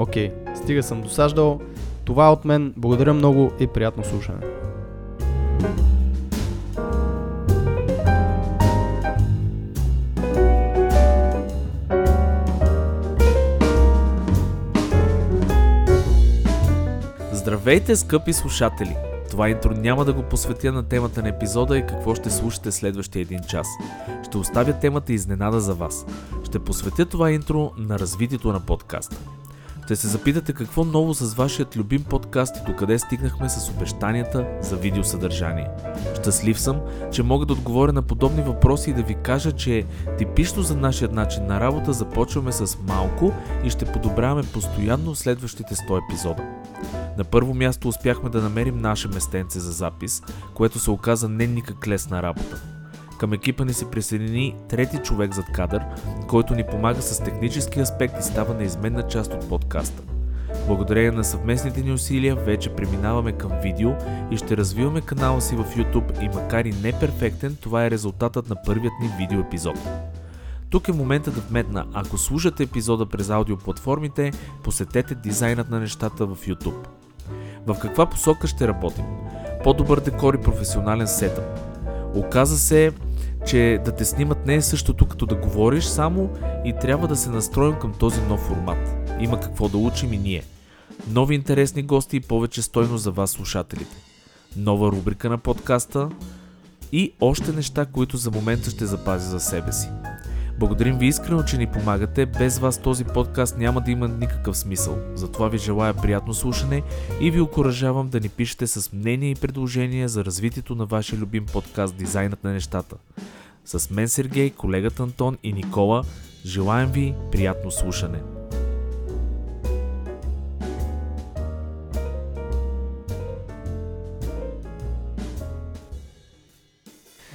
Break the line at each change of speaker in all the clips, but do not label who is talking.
Окей, стига съм досаждал. Това е от мен. Благодаря много и приятно слушане.
Здравейте, скъпи слушатели! Това интро няма да го посветя на темата на епизода и какво ще слушате следващия един час. Ще оставя темата изненада за вас. Ще посветя това интро на развитието на подкаста. Ще се запитате какво ново с вашият любим подкаст и докъде стигнахме с обещанията за видеосъдържание. Щастлив съм, че мога да отговоря на подобни въпроси и да ви кажа, че типично за нашия начин на работа започваме с малко и ще подобряваме постоянно следващите 100 епизода. На първо място успяхме да намерим наше местенце за запис, което се оказа не никак лесна работа. Към екипа ни се присъедини трети човек зад кадър, който ни помага с технически аспект и става неизменна част от подкаста. Благодарение на съвместните ни усилия вече преминаваме към видео и ще развиваме канала си в YouTube и макар и не перфектен, това е резултатът на първият ни видео епизод. Тук е момента да вметна, ако слушате епизода през аудиоплатформите, посетете дизайнът на нещата в YouTube. В каква посока ще работим? По-добър декор и професионален сетъп. Оказа се, че да те снимат не е същото като да говориш само и трябва да се настроим към този нов формат. Има какво да учим и ние. Нови интересни гости и повече стойност за вас слушателите. Нова рубрика на подкаста и още неща, които за момента ще запазя за себе си. Благодарим ви искрено, че ни помагате. Без вас този подкаст няма да има никакъв смисъл. Затова ви желая приятно слушане и ви окоръжавам да ни пишете с мнения и предложения за развитието на вашия любим подкаст Дизайнът на нещата. С мен Сергей, колегата Антон и Никола желаем ви приятно слушане.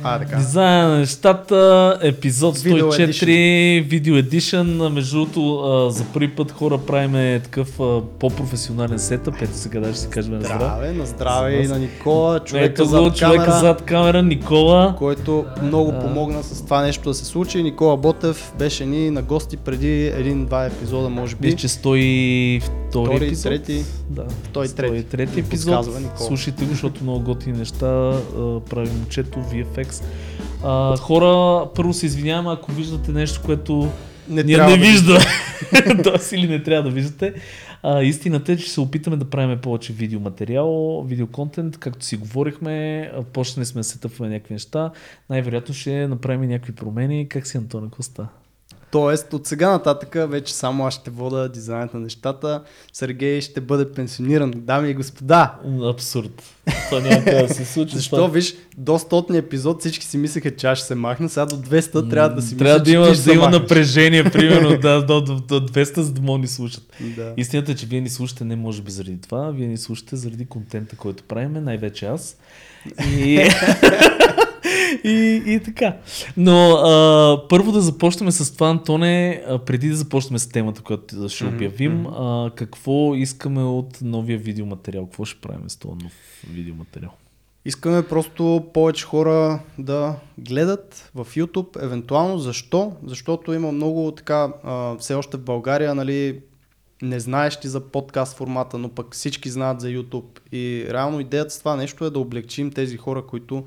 А, така.
Дизайн на нещата, епизод
Video
104, видео едишън. Между другото, за първи път хора правиме такъв а, по-професионален сетъп. Ето сега даже ще кажем на здраве.
На здраве и на Никола, човека
Ето
зад
човека
камера,
зад камера, Никола.
който много
А.
помогна с това нещо да се случи. Никола Ботев беше ни на гости преди един-два епизода, може би.
Мисля, че 102
Втори,
епизод.
трети.
Да,
103.
103
Ни
епизод. Слушайте го, защото много готини неща прави момчето, VFX. А, хора, първо се извинявам, ако виждате нещо, което
Не
Ние не
да
вижда. Тоест или не трябва да виждате. А, истината е, че се опитаме да правим повече видеоматериал, видеоконтент, както си говорихме, почнали сме да се тъпваме някакви неща. Най-вероятно ще направим някакви промени. Как си, Антона Коста?
Тоест, от сега нататък вече само аз ще вода дизайнът на нещата. Сергей ще бъде пенсиониран. Дами и господа,
Абсурд. Това няма да се случи.
защо
Това-
виж, до 100 епизод всички си мислеха, че аз ще се махна, сега до 200 трябва да си
Трябва
мисля,
да има, да има напрежение, примерно, да, до, до, до 200, за да могат ни слушат.
Да.
Истината е, че вие ни слушате не може би заради това, вие ни слушате заради контента, който правиме, най-вече аз. И, и, и така. Но а, първо да започнем с това, Антоне, а, преди да започнем с темата, която ще обявим, а, какво искаме от новия видеоматериал? Какво ще правим с този нов видеоматериал?
Искаме просто повече хора да гледат в YouTube, евентуално. Защо? Защото има много така, а, все още в България, нали, не знаещи за подкаст формата, но пък всички знаят за YouTube. И реално идеята с това нещо е да облегчим тези хора, които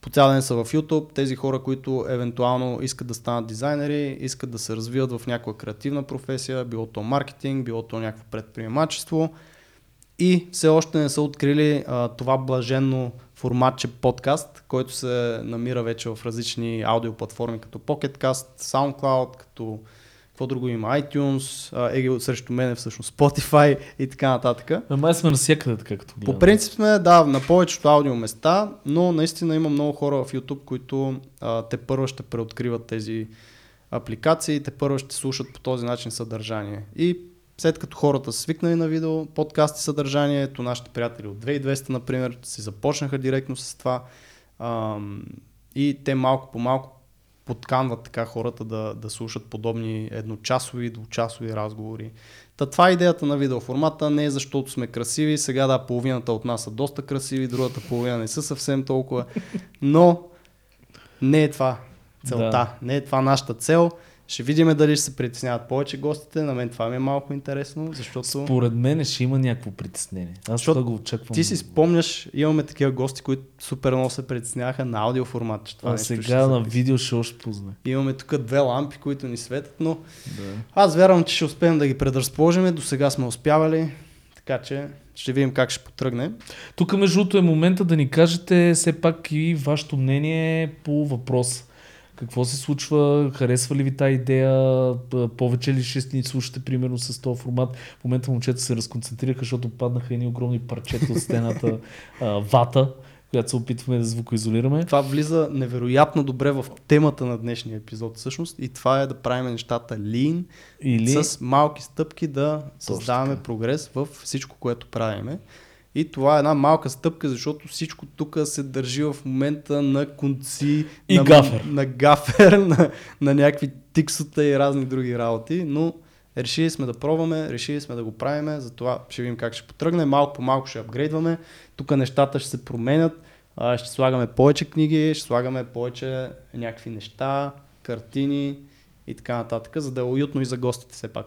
по цял ден са в YouTube, тези хора, които евентуално искат да станат дизайнери, искат да се развиват в някаква креативна професия, било то маркетинг, било то някакво предприемачество. и все още не са открили а, това блаженно форматче подкаст, който се намира вече в различни аудиоплатформи, като PocketCast, SoundCloud, като какво друго има, iTunes, а, Еги срещу мен всъщност Spotify и така нататък.
Май сме навсякъде, така като гледам.
По принцип сме, да, на повечето аудио места, но наистина има много хора в YouTube, които а, те първо ще преоткриват тези апликации, те първо ще слушат по този начин съдържание. И след като хората са свикнали на видео, подкасти съдържанието, нашите приятели от 2200, например, си започнаха директно с това ам, и те малко по малко подканват така хората да, да слушат подобни едночасови, двучасови разговори. Та това е идеята на видеоформата, не е защото сме красиви, сега да, половината от нас са доста красиви, другата половина не са съвсем толкова, но не е това целта,
Да.
не е това нашата цел. Ще видим дали ще се притесняват повече гостите, на мен това ми е малко интересно, защото...
Според мен ще има някакво притеснение. Аз
Защото
го очаквам.
Ти си спомняш, имаме такива гости, които супер много се притесняваха на аудиоформат, че това
а
ще
сега
се
на видео ще още познае.
Имаме тук две лампи, които ни светят, но
Да.
аз вярвам, че ще успеем да ги предразположим. До сега сме успявали, така че ще видим как ще потръгне.
Тук между другото е момента да ни кажете все пак и вашето мнение по въпроса. Какво се случва? Харесва ли ви тази идея? Повече ли ще ни слушате, примерно, с този формат? В момента момчета се разконцентрираха, защото паднаха едни огромни парчета от стената а, вата, която се опитваме да звукоизолираме.
Това влиза невероятно добре в темата на днешния епизод всъщност и това е да правим нещата lean,
Или...
с малки стъпки да създаваме
така.
прогрес в всичко, което правиме. И това е една малка стъпка, защото всичко тук се държи в момента на конци,
И
на,
гафер.
на гафер, на, на някакви тиксота и разни други работи, но решили сме да пробваме, решили сме да го правиме, затова ще видим как ще потръгне, малко по малко ще апгрейдваме, тук нещата ще се променят, ще слагаме повече книги, ще слагаме повече някакви неща, картини и така нататък, за да е уютно и за гостите все пак.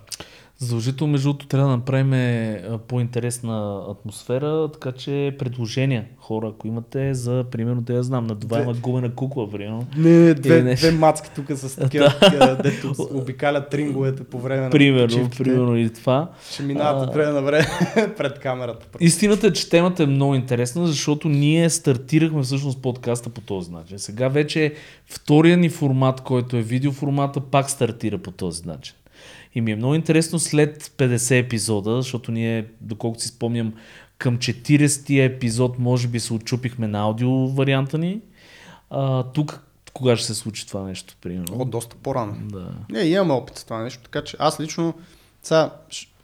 Задължително, между другото, трябва да направим а, по-интересна атмосфера, така че предложения, хора, ако имате за, примерно, да я знам, надуваема гумена кукла, примерно.
Не, не, две,
нещо.
две мацки тук с такива, такива, дето обикалят тринговете по време на
Примерно, примерно и това.
Ще минават от време на време пред камерата.
Истината е, че темата е много интересна, защото ние стартирахме всъщност подкаста по този начин. Сега вече втория ни формат, който е видеоформата, пак стартира по този начин. И ми е много интересно след 50 епизода, защото ние, доколкото си спомням, към 40-тия епизод може би се отчупихме на аудио варианта ни. А, тук кога ще се случи това нещо, примерно?
О, доста по-рано.
Да.
Не, имаме опит с това нещо, така че аз лично сега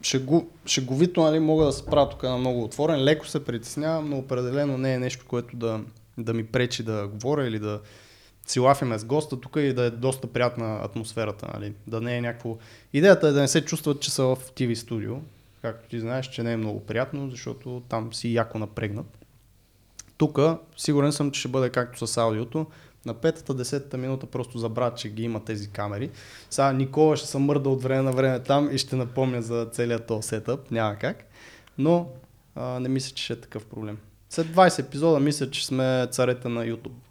шегу, шеговито нали, мога да се правя тук на много отворен, леко се притеснявам, но определено не е нещо, което да, да ми пречи да говоря или да си лафиме с госта тук и да е доста приятна атмосферата, нали? да не е някакво... Идеята е да не се чувстват, че са в TV студио, както ти знаеш, че не е много приятно, защото там си яко напрегнат. Тук сигурен съм, че ще бъде както с аудиото. На петата, десетата минута просто забравя, че ги има тези камери. Сега Никола ще се мърда от време на време там и ще напомня за целият този сетъп. Няма как. Но а, не мисля, че ще е такъв проблем. След 20 епизода мисля, че сме царете на YouTube.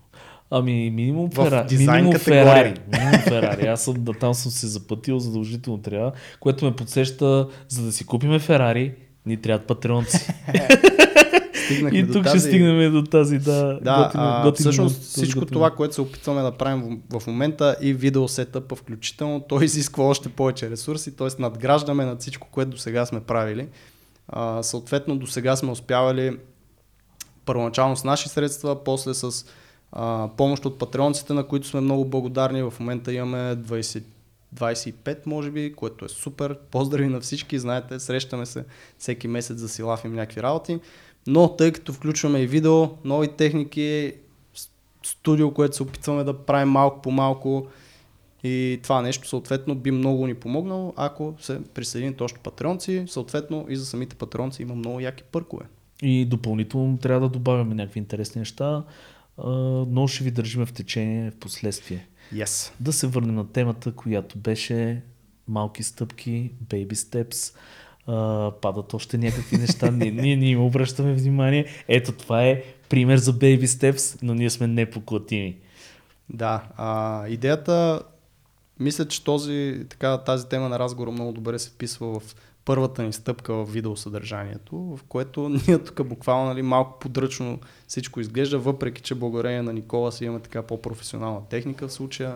Ами минимум,
В
фера...
дизайн
минимум. Ферари. Минимум Ферари. Аз съм, да, там съм се запътил, задължително трябва, което ме подсеща, за да си купиме Ферари, ни трябват патреонци.
Стигнахме
И тук
тази...
ще стигнем до тази, да.
Да,
готино-
а,
готино-
всъщност
този
всичко
готино.
това, което се опитваме да правим в, в момента и видео сетъпа включително, то изисква още повече ресурси, т.е. надграждаме над всичко, което до сега сме правили. А, съответно, до сега сме успявали първоначално с наши средства, после с помощ от патреонците, на които сме много благодарни. В момента имаме 20, 25, може би, което е супер. Поздрави на всички, знаете, срещаме се всеки месец да си лафим някакви работи. Но тъй като включваме и видео, нови техники, студио, което се опитваме да правим малко по малко и това нещо съответно би много ни помогнало, ако се присъедините още патреонци. Съответно и за самите патреонци има много яки пъркове.
И допълнително трябва да добавяме някакви интересни неща, но ще ви държиме в течение в последствие.
Yes.
Да се върнем на темата, която беше малки стъпки, baby steps, а, падат още някакви неща, ние, ние не им обръщаме внимание. Ето това е пример за baby steps, но ние сме непоклатими.
Да, а, идеята, мисля, че този, така, тази тема на разговора много добре се вписва в първата ни стъпка в видеосъдържанието, в което ние тук буквално нали, малко подръчно всичко изглежда, въпреки че благодарение на Никола си имаме така по-професионална техника в случая.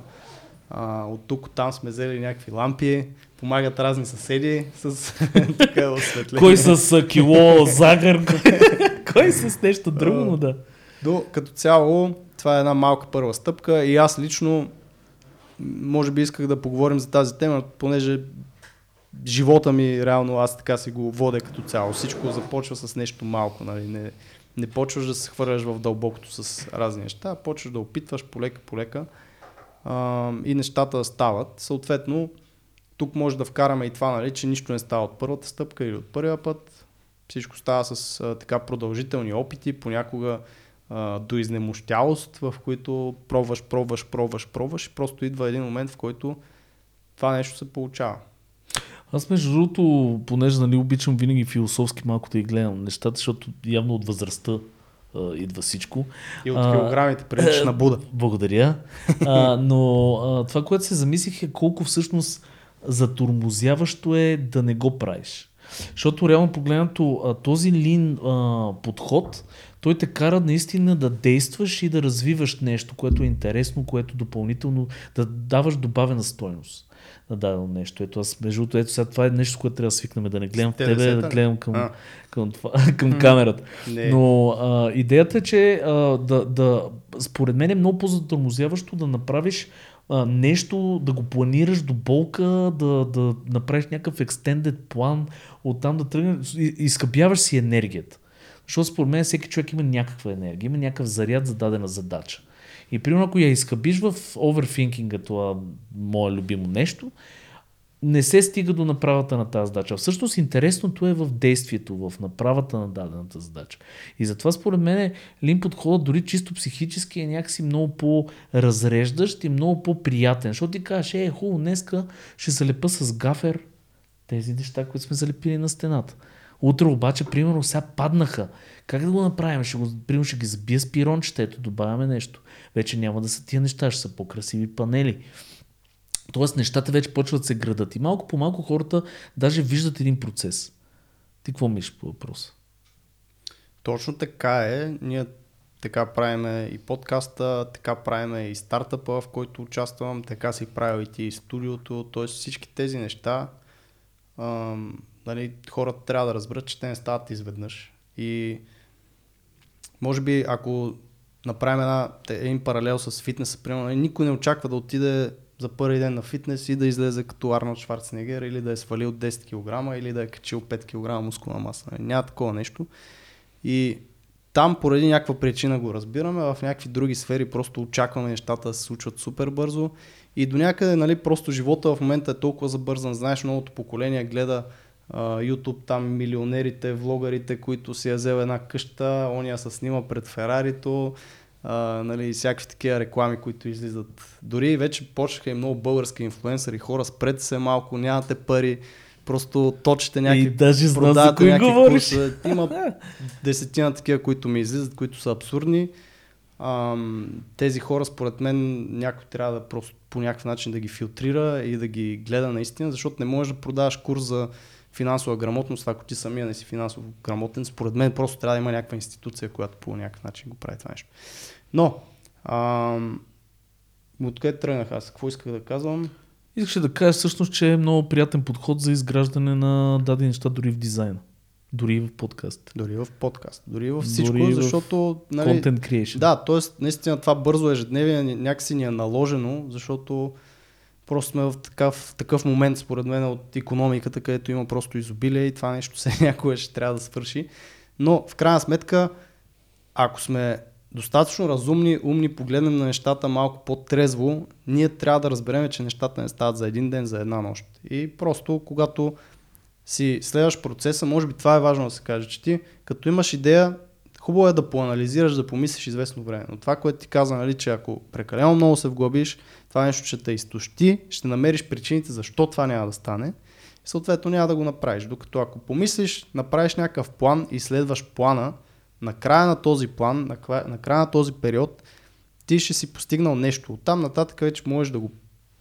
А, от тук от там сме взели някакви лампи, помагат разни съседи с така осветление.
Кой с кило загър, кой, кой с нещо друго, но да.
До, като цяло, това е една малка първа стъпка и аз лично може би исках да поговорим за тази тема, понеже живота ми реално аз така си го водя като цяло. Всичко започва с нещо малко, нали? Не, не почваш да се хвърляш в дълбокото с разни неща, почваш да опитваш полека полека а, и нещата стават. Съответно, тук може да вкараме и това, нали, че нищо не става от първата стъпка или от първия път. Всичко става с а, така продължителни опити, понякога а, до изнемощялост, в които пробваш, пробваш, пробваш, пробваш и просто идва един момент, в който това нещо се получава.
Аз между другото, понеже нали, обичам винаги философски малко да ги гледам нещата, защото явно от възрастта а, идва всичко.
И от килограмите прилича на Буда.
Благодаря. А, но а, това, което се замислих е колко всъщност затурмозяващо е да не го правиш. Защото реално погледнато а, този лин а, подход, той те кара наистина да действаш и да развиваш нещо, което е интересно, което допълнително да даваш добавена стойност на дадено нещо. Ето аз, между другото, ето сега това е нещо, което трябва да свикнем, да не гледам в тебе, да гледам към,
А.
към, това, към камерата.
Не.
Но а, идеята е, че а, да, да, според мен е много по-затормозяващо да направиш а, нещо, да го планираш до болка, да, да направиш някакъв extended план, оттам да тръгнеш, изкъпяваш си енергията. Защото според мен всеки човек има някаква енергия, има някакъв заряд за дадена задача. И примерно ако я изхъбиш в overthinking, това мое любимо нещо, не се стига до направата на тази задача. Всъщност интересното е в действието, в направата на дадената задача. И затова според мен лин подходът дори чисто психически е някакси много по-разреждащ и много по-приятен. Защото ти кажеш, е, хубаво, днеска ще залепа с гафер тези неща, които сме залепили на стената. Утре обаче, примерно, сега паднаха. Как да го направим? Ще, го, примерно, ще ги забия с пирончета, ето добавяме нещо. Вече няма да са тия неща, ще са по-красиви панели. Тоест нещата вече почват да се градат. И малко по малко хората даже виждат един процес. Ти какво мислиш по въпроса?
Точно така е. Ние така правиме и подкаста, така правиме и стартъпа, в който участвам, така си правил и ти студиото, т.е. всички тези неща нали, хората трябва да разберат, че те не стават изведнъж. И може би ако направим една, един паралел с фитнеса, примерно, нали, никой не очаква да отиде за първи ден на фитнес и да излезе като Арнолд Шварценегер или да е свалил 10 кг или да е качил 5 кг мускулна маса. Нали, Няма такова нещо. И там поради някаква причина го разбираме, в някакви други сфери просто очакваме нещата да се случват супер бързо и до някъде нали, просто живота в момента е толкова забързан. Знаеш, новото поколение гледа YouTube там милионерите, влогарите, които си я взел една къща, ония се снима пред Ферарито, а, нали, и всякакви такива реклами, които излизат. Дори вече почнаха и много български инфлуенсъри, хора, спрете се малко, нямате пари, просто точите някакви
И даже знам за
някакви
говориш.
курсове. Има десетина такива, които ми излизат, които са абсурдни. Ам, тези хора, според мен, някой трябва да просто по някакъв начин да ги филтрира и да ги гледа наистина, защото не можеш да продаваш курс за финансова грамотност, ако ти самия не си финансово грамотен. Според мен просто трябва да има някаква институция, която по някакъв начин го прави това нещо. Но, ам, откъде тръгнах аз? Какво исках да казвам?
Искаше да кажа всъщност, че е много приятен подход за изграждане на дадени неща дори в дизайна. Дори в подкаст.
Дори в подкаст, дори в всичко,
Дори
защото... Нали,
Content creation.
Да, т.е. наистина това бързо ежедневие някакси ни е наложено, защото просто сме в такъв, такъв момент, според мен, от економиката, където има просто изобилие и това нещо се някога ще трябва да свърши. Но в крайна сметка, ако сме достатъчно разумни, умни, погледнем на нещата малко по-трезво, ние трябва да разберем, че нещата не стават за един ден, за една нощ. И просто, когато си следваш процеса, може би това е важно да се каже, че ти като имаш идея, хубаво е да поанализираш, да помислиш известно време. Но това, което ти каза, нали, че ако прекалено много се вглъбиш, това нещо ще те изтощи, ще намериш причините защо това няма да стане и съответно няма да го направиш. Докато ако помислиш, направиш някакъв план и следваш плана, на края на този план, на края на този период, ти ще си постигнал нещо. Оттам нататък вече можеш да го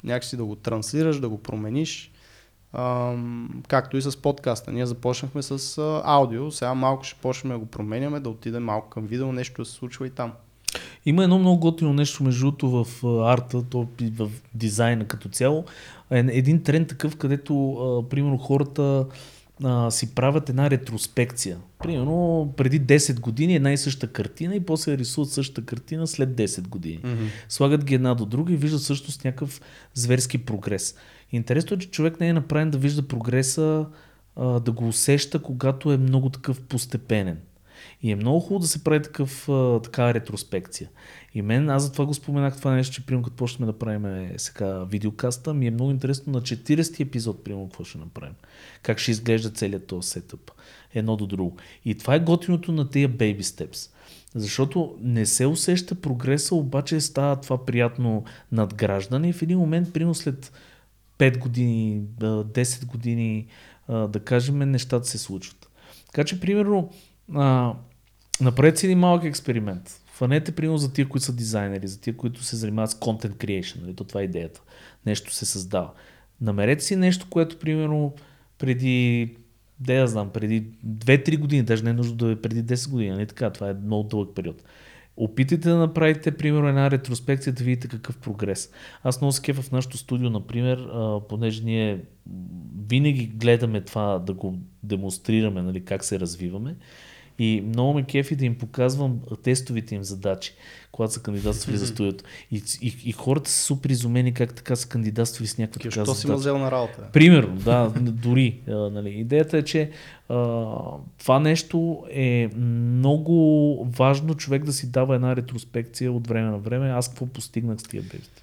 някакси да го транслираш, да го промениш Ам, както и с подкаста. Ние започнахме с а, аудио, сега малко ще почнем да го променяме, да отидем малко към видео, нещо да се случва и там.
Има едно много готино нещо между другото в арта, то и в дизайна като цяло. Един тренд такъв, където а, примерно хората а, си правят една ретроспекция. Примерно преди 10 години една и съща картина и после рисуват същата картина след 10 години.
Mm-hmm.
Слагат ги една до друга и виждат също с някакъв зверски прогрес. Интересно е, че човек не е направен да вижда прогреса, да го усеща, когато е много такъв постепенен. И е много хубаво да се прави такъв, а, такава ретроспекция. И мен, аз затова го споменах това нещо, че примерно като почнем да правим е, сега видеокаста, ми е много интересно на 40 епизод, примерно какво ще направим. Как ще изглежда целият този сетъп. Едно до друго. И това е готиното на тия baby steps. Защото не се усеща прогреса, обаче става това приятно надграждане и в един момент, примерно след 5 години, а, 10 години, да кажем, нещата се случват. Така че, примерно, направете си един малък експеримент. Фанете, примерно, за тия, които са дизайнери, за тия, които се занимават с content creation, нали? то това е идеята. Нещо се създава. Намерете си нещо, което, примерно, преди, да знам, преди 2-3 години, даже не е нужно да е преди 10 години, нали така, това е много дълъг период. Опитайте да направите, примерно, една ретроспекция, да видите какъв прогрес. Аз много се в нашото студио, например, понеже ние винаги гледаме това да го демонстрираме, нали, как се развиваме. И много ме кефи да им показвам тестовите им задачи, когато са кандидатствали за студиото. И, и, и хората са супер изумени как така са кандидатствали с някаква така
Що си
задача.
взел на работа?
Примерно, да, дори. А, нали. Идеята е, че а, това нещо е много важно човек да си дава една ретроспекция от време на време. Аз какво постигнах с тия бебите.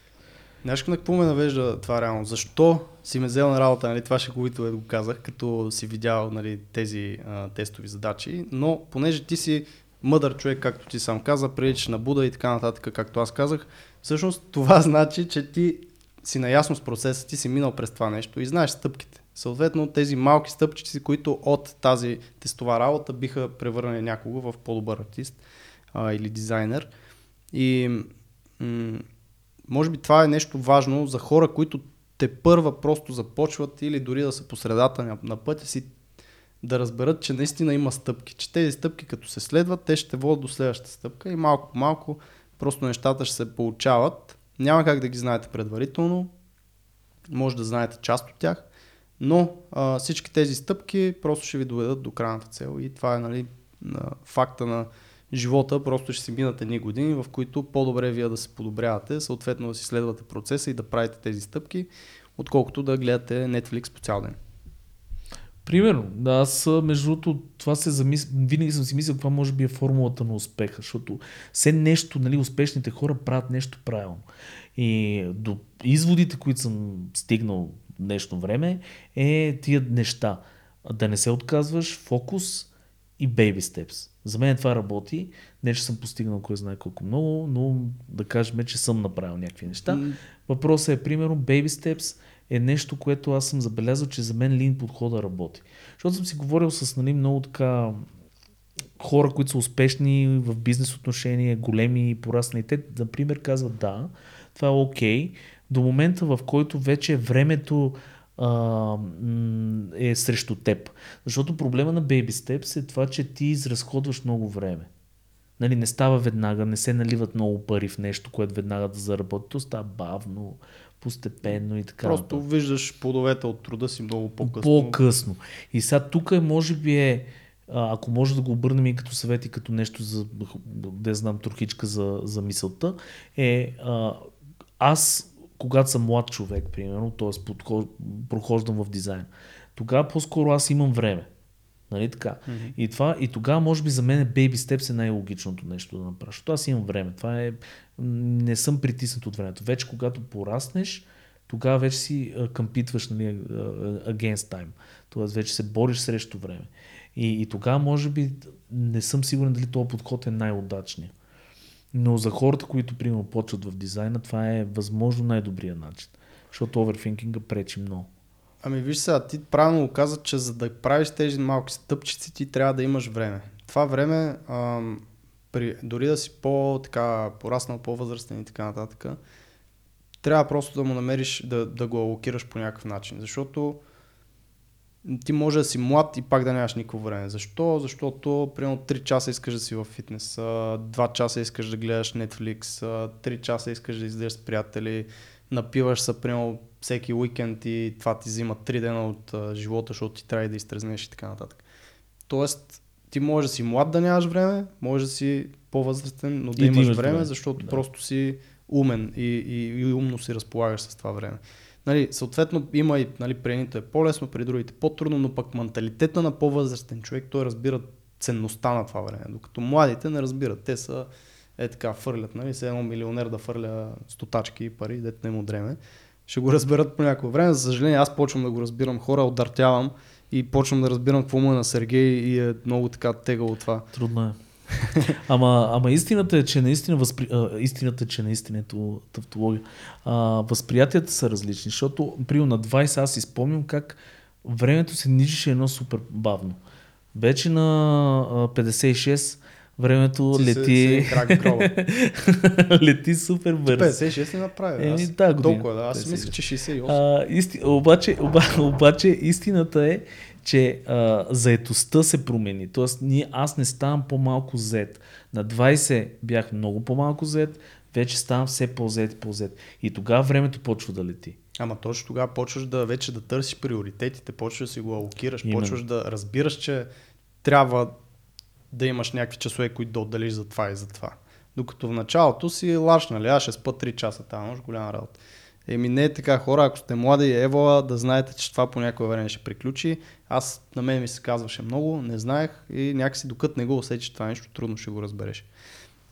Знаеш на какво ме навежда това реално? Защо си ме взел на работа, нали? това шеговито е го казах, като си видял нали, тези а, тестови задачи, но понеже ти си мъдър човек, както ти сам каза, приличаш на Буда и така нататък, както аз казах, всъщност това значи, че ти си наясно с процеса, ти си минал през това нещо и знаеш стъпките. Съответно, тези малки стъпчици, които от тази тестова работа биха превърнали някого в по-добър артист а, или дизайнер. И м- може би това е нещо важно за хора, които те първа просто започват или дори да са по на, на пътя си, да разберат, че наистина има стъпки. Че тези стъпки, като се следват, те ще водят до следващата стъпка и малко по малко просто нещата ще се получават. Няма как да ги знаете предварително, може да знаете част от тях, но а, всички тези стъпки просто ще ви доведат до крайната цел и това е нали, на факта на живота, просто ще си минат едни години, в които по-добре вие да се подобрявате, съответно да си следвате процеса и да правите тези стъпки, отколкото да гледате Netflix по цял ден.
Примерно, да, аз между другото, това се замис... винаги съм си мислил каква може би е формулата на успеха, защото все нещо, нали, успешните хора правят нещо правилно. И до изводите, които съм стигнал днешно време, е тия неща. Да не се отказваш, фокус и baby steps. За мен това работи. Не, че съм постигнал кой знае колко много, но да кажем, че съм направил някакви неща. Въпросът е, примерно, baby steps е нещо, което аз съм забелязал, че за мен лин подхода работи. Защото съм си говорил с нали, много така хора, които са успешни в бизнес отношения, големи и порасни. Те, например, казват да, това е окей, до момента в който вече времето а, е срещу теб. Защото проблема на Baby Steps е това, че ти изразходваш много време. Нали, не става веднага, не се наливат много пари в нещо, което веднага да заработи. То става бавно, постепенно и така.
Просто
нататък.
виждаш плодовете от труда си много по-късно.
По-късно. И сега тук е, може би е, ако може да го обърнем и като съвет и като нещо за, да знам, трохичка за, за мисълта, е а, аз, когато съм млад човек, примерно, т.е. прохождам в дизайн, тогава по-скоро аз имам време. Нали така?
Мгм.
И, това, и тогава, може би, за мен Baby Steps е най-логичното нещо да направя. Защото аз имам време. Това е. Не съм притиснат от времето. Вече, когато пораснеш, тогава вече си къмпитваш нали, against time. Тоест, вече се бориш срещу време. И, и тогава, може би, не съм сигурен дали този подход е най-удачният. Но за хората, които, примерно, почват в дизайна, това е възможно най-добрият начин. Защото оверфинкинга пречи много.
Ами виж сега, ти правилно каза, че за да правиш тези малки стъпчици, ти трябва да имаш време. Това време, ам, при, дори да си по-така пораснал, по-възрастен и така нататък, трябва просто да му намериш, да, да го алокираш по някакъв начин. Защото ти може да си млад и пак да нямаш никакво време. Защо? Защото примерно 3 часа искаш да си в фитнес, 2 часа искаш да гледаш Netflix, 3 часа искаш да излезеш с приятели, напиваш се примерно всеки уикенд и това ти взима 3 дена от живота, защото ти трябва да изтрезнеш и така нататък. Тоест, ти можеш да си млад да нямаш време, може да си по-възрастен, но да
И
имаш време,
време.
защото
Да.
просто си умен и, и, и умно си разполагаш с това време. Нали, съответно има и нали, при едните е по-лесно, при другите по-трудно, но пък менталитета на по-възрастен човек, той разбира ценността на това време, докато младите не разбират. Те са е така, фърлят, нали, се едно милионер да фърля стотачки и пари, дете не му дреме. Ще го разберат по някое време. За съжаление, аз почвам да го разбирам. Хора отдъртявам и почвам да разбирам какво му е на Сергей и е много така тегало това.
Трудно е. ама, ама истината е, че наистина, възпри... а, истината е, че наистина ето тавтология. А, възприятията са различни, защото при на 20 аз си спомням как времето се нижеше едно супер бавно. Вече на а, 56 времето
се-
лети,
се гроба.
лети супер бързо.
56 не направи.
Еми, да, година.
толкова, да. Аз си
56.
мисля, че 68.
А, исти... обаче, оба... обаче истината е, че а, заетостта се промени. Тоест, ние, аз не ставам по-малко зет. На 20 бях много по-малко зет, вече ставам все по-зет и по-зет. И тогава времето почва да лети.
Ама точно тогава почваш да вече да търсиш приоритетите, почваш да си го алокираш,
Именно.
почваш да разбираш, че трябва да имаш някакви часове, които да отделиш за това и за това. Докато в началото си лаш, нали, аз ще спа 3 часа там, голяма работа. Еми не е така хора, ако сте млади и евала, да знаете, че това по някое време ще приключи. Аз на мен ми се казваше много, не знаех и някакси докато не го усетиш това нещо, трудно ще го разбереш.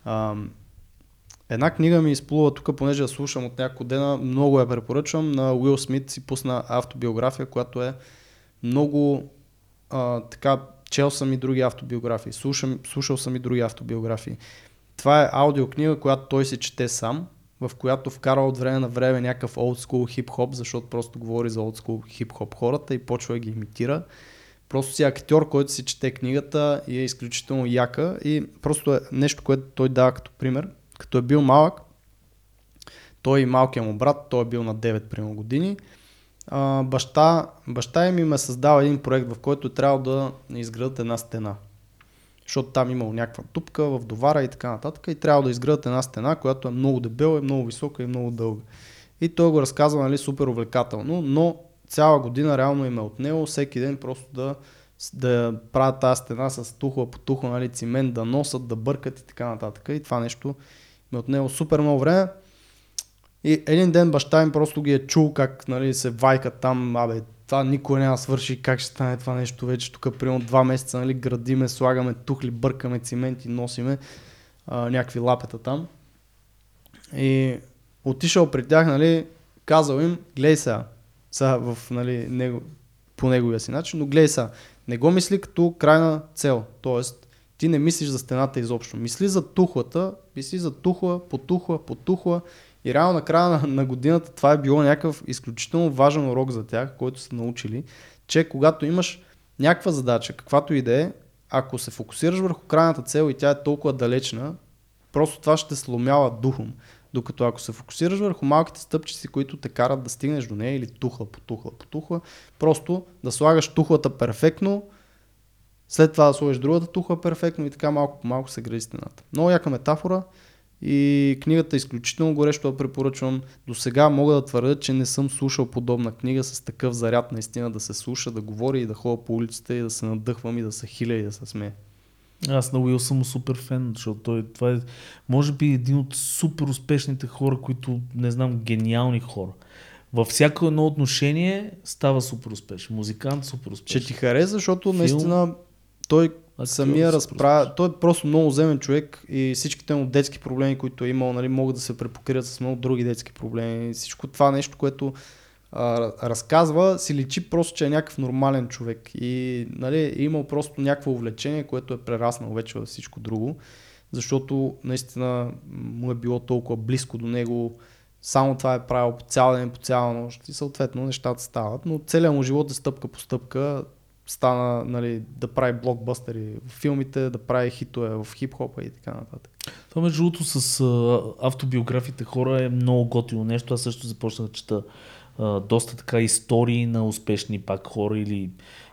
Ам, Една книга ми изплува тук, понеже я слушам от няколко дена, много я препоръчвам. На Уил Смит си пусна автобиография, която е много а, така, чел съм и други автобиографии, слушам, слушал съм и други автобиографии. Това е аудиокнига, която той си чете сам, в която вкара от време на време някакъв олдскул хип-хоп, защото просто говори за олдскул хип-хоп хората и почва да ги имитира. Просто си актьор, който си чете книгата и е изключително яка и просто е нещо, което той дава като пример. Като е бил малък, той и малкият му брат, той е бил на 9 примерно години, а, баща, баща им им е създал един проект, в който трябва да изградат една стена. Защото там имало някаква тупка в довара и така нататък и трябва да изградат една стена, която е много дебела, е много висока и много дълга. И той го разказва нали, супер увлекателно, но цяла година реално им е отнело всеки ден просто да, да правят тази стена с тухла по тухла, нали, цимент, да носят, да бъркат и така нататък. И това нещо е отнело супер много време. И един ден баща им просто ги е чул как нали, се вайкат там, абе, това никой няма свърши, как ще стане това нещо вече, тук примерно два месеца нали, градиме, слагаме тухли, бъркаме цимент и носиме а, някакви лапета там. И отишъл при тях, нали, казал им, глей сега, сега в, нали, него, по неговия си начин, но глей сега, не го мисли като крайна цел, т.е. ти не мислиш за стената изобщо, мисли за тухлата, мисли за тухла, по тухла, по тухла и реално на края на, на годината това е било някакъв изключително важен урок за тях, който са научили, че когато имаш някаква задача, каквато и да е, ако се фокусираш върху крайната цел и тя е толкова далечна, просто това ще сломява духом. Докато ако се фокусираш върху малките стъпчици, които те карат да стигнеш до нея или тухла по тухла по тухла, просто да слагаш тухлата перфектно, след това да сложиш другата тухла перфектно и така малко по малко се гради стената. Много яка метафора и книгата е изключително горещо да препоръчвам. До сега мога да твърдя, че не съм слушал подобна книга с такъв заряд наистина да се слуша, да говори и да ходя по улицата и да се надъхвам и да се хиля и да се смея.
Аз на Уил съм супер фен, защото той, това е, може би, един от супер успешните хора, които, не знам, гениални хора. Във всяко едно отношение става супер успешен. Музикант супер успешен.
Ще ти хареса, защото
Филм.
наистина той Самия разправя, той е просто много земен човек и всичките му детски проблеми, които е имал, нали, могат да се препокрият с много други детски проблеми. Всичко това нещо, което а, разказва, си личи просто, че е някакъв нормален човек. И нали, е имал просто някакво увлечение, което е прераснал вече във всичко друго, защото наистина му е било толкова близко до него, само това е правил по цял ден, по цяла нощ и съответно нещата стават, но целият му живот е стъпка по стъпка, стана нали, да прави блокбъстери в филмите, да прави хитове в хип-хопа и така нататък.
Това между другото с а, автобиографите хора е много готино нещо. Аз също започнах да чета а, доста така истории на успешни пак хора или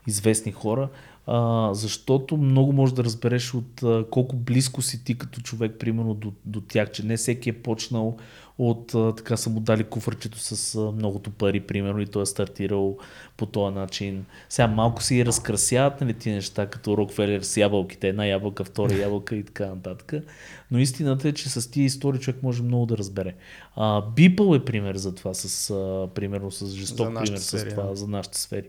известни хора, а, защото много можеш да разбереш от а, колко близко си ти като човек, примерно до, до тях, че не всеки е почнал от а, така са му дали куфърчето с а, многото пари, примерно, и той е стартирал по този начин. Сега малко си разкрасяват нали, ти неща, като Рокфелер с ябълките, една ябълка, втора ябълка и така нататък. Но истината е, че с тия истории човек може много да разбере. А, Бипъл е пример за това, с, а, примерно с жесток пример
нашите
с това, за нашите сфери.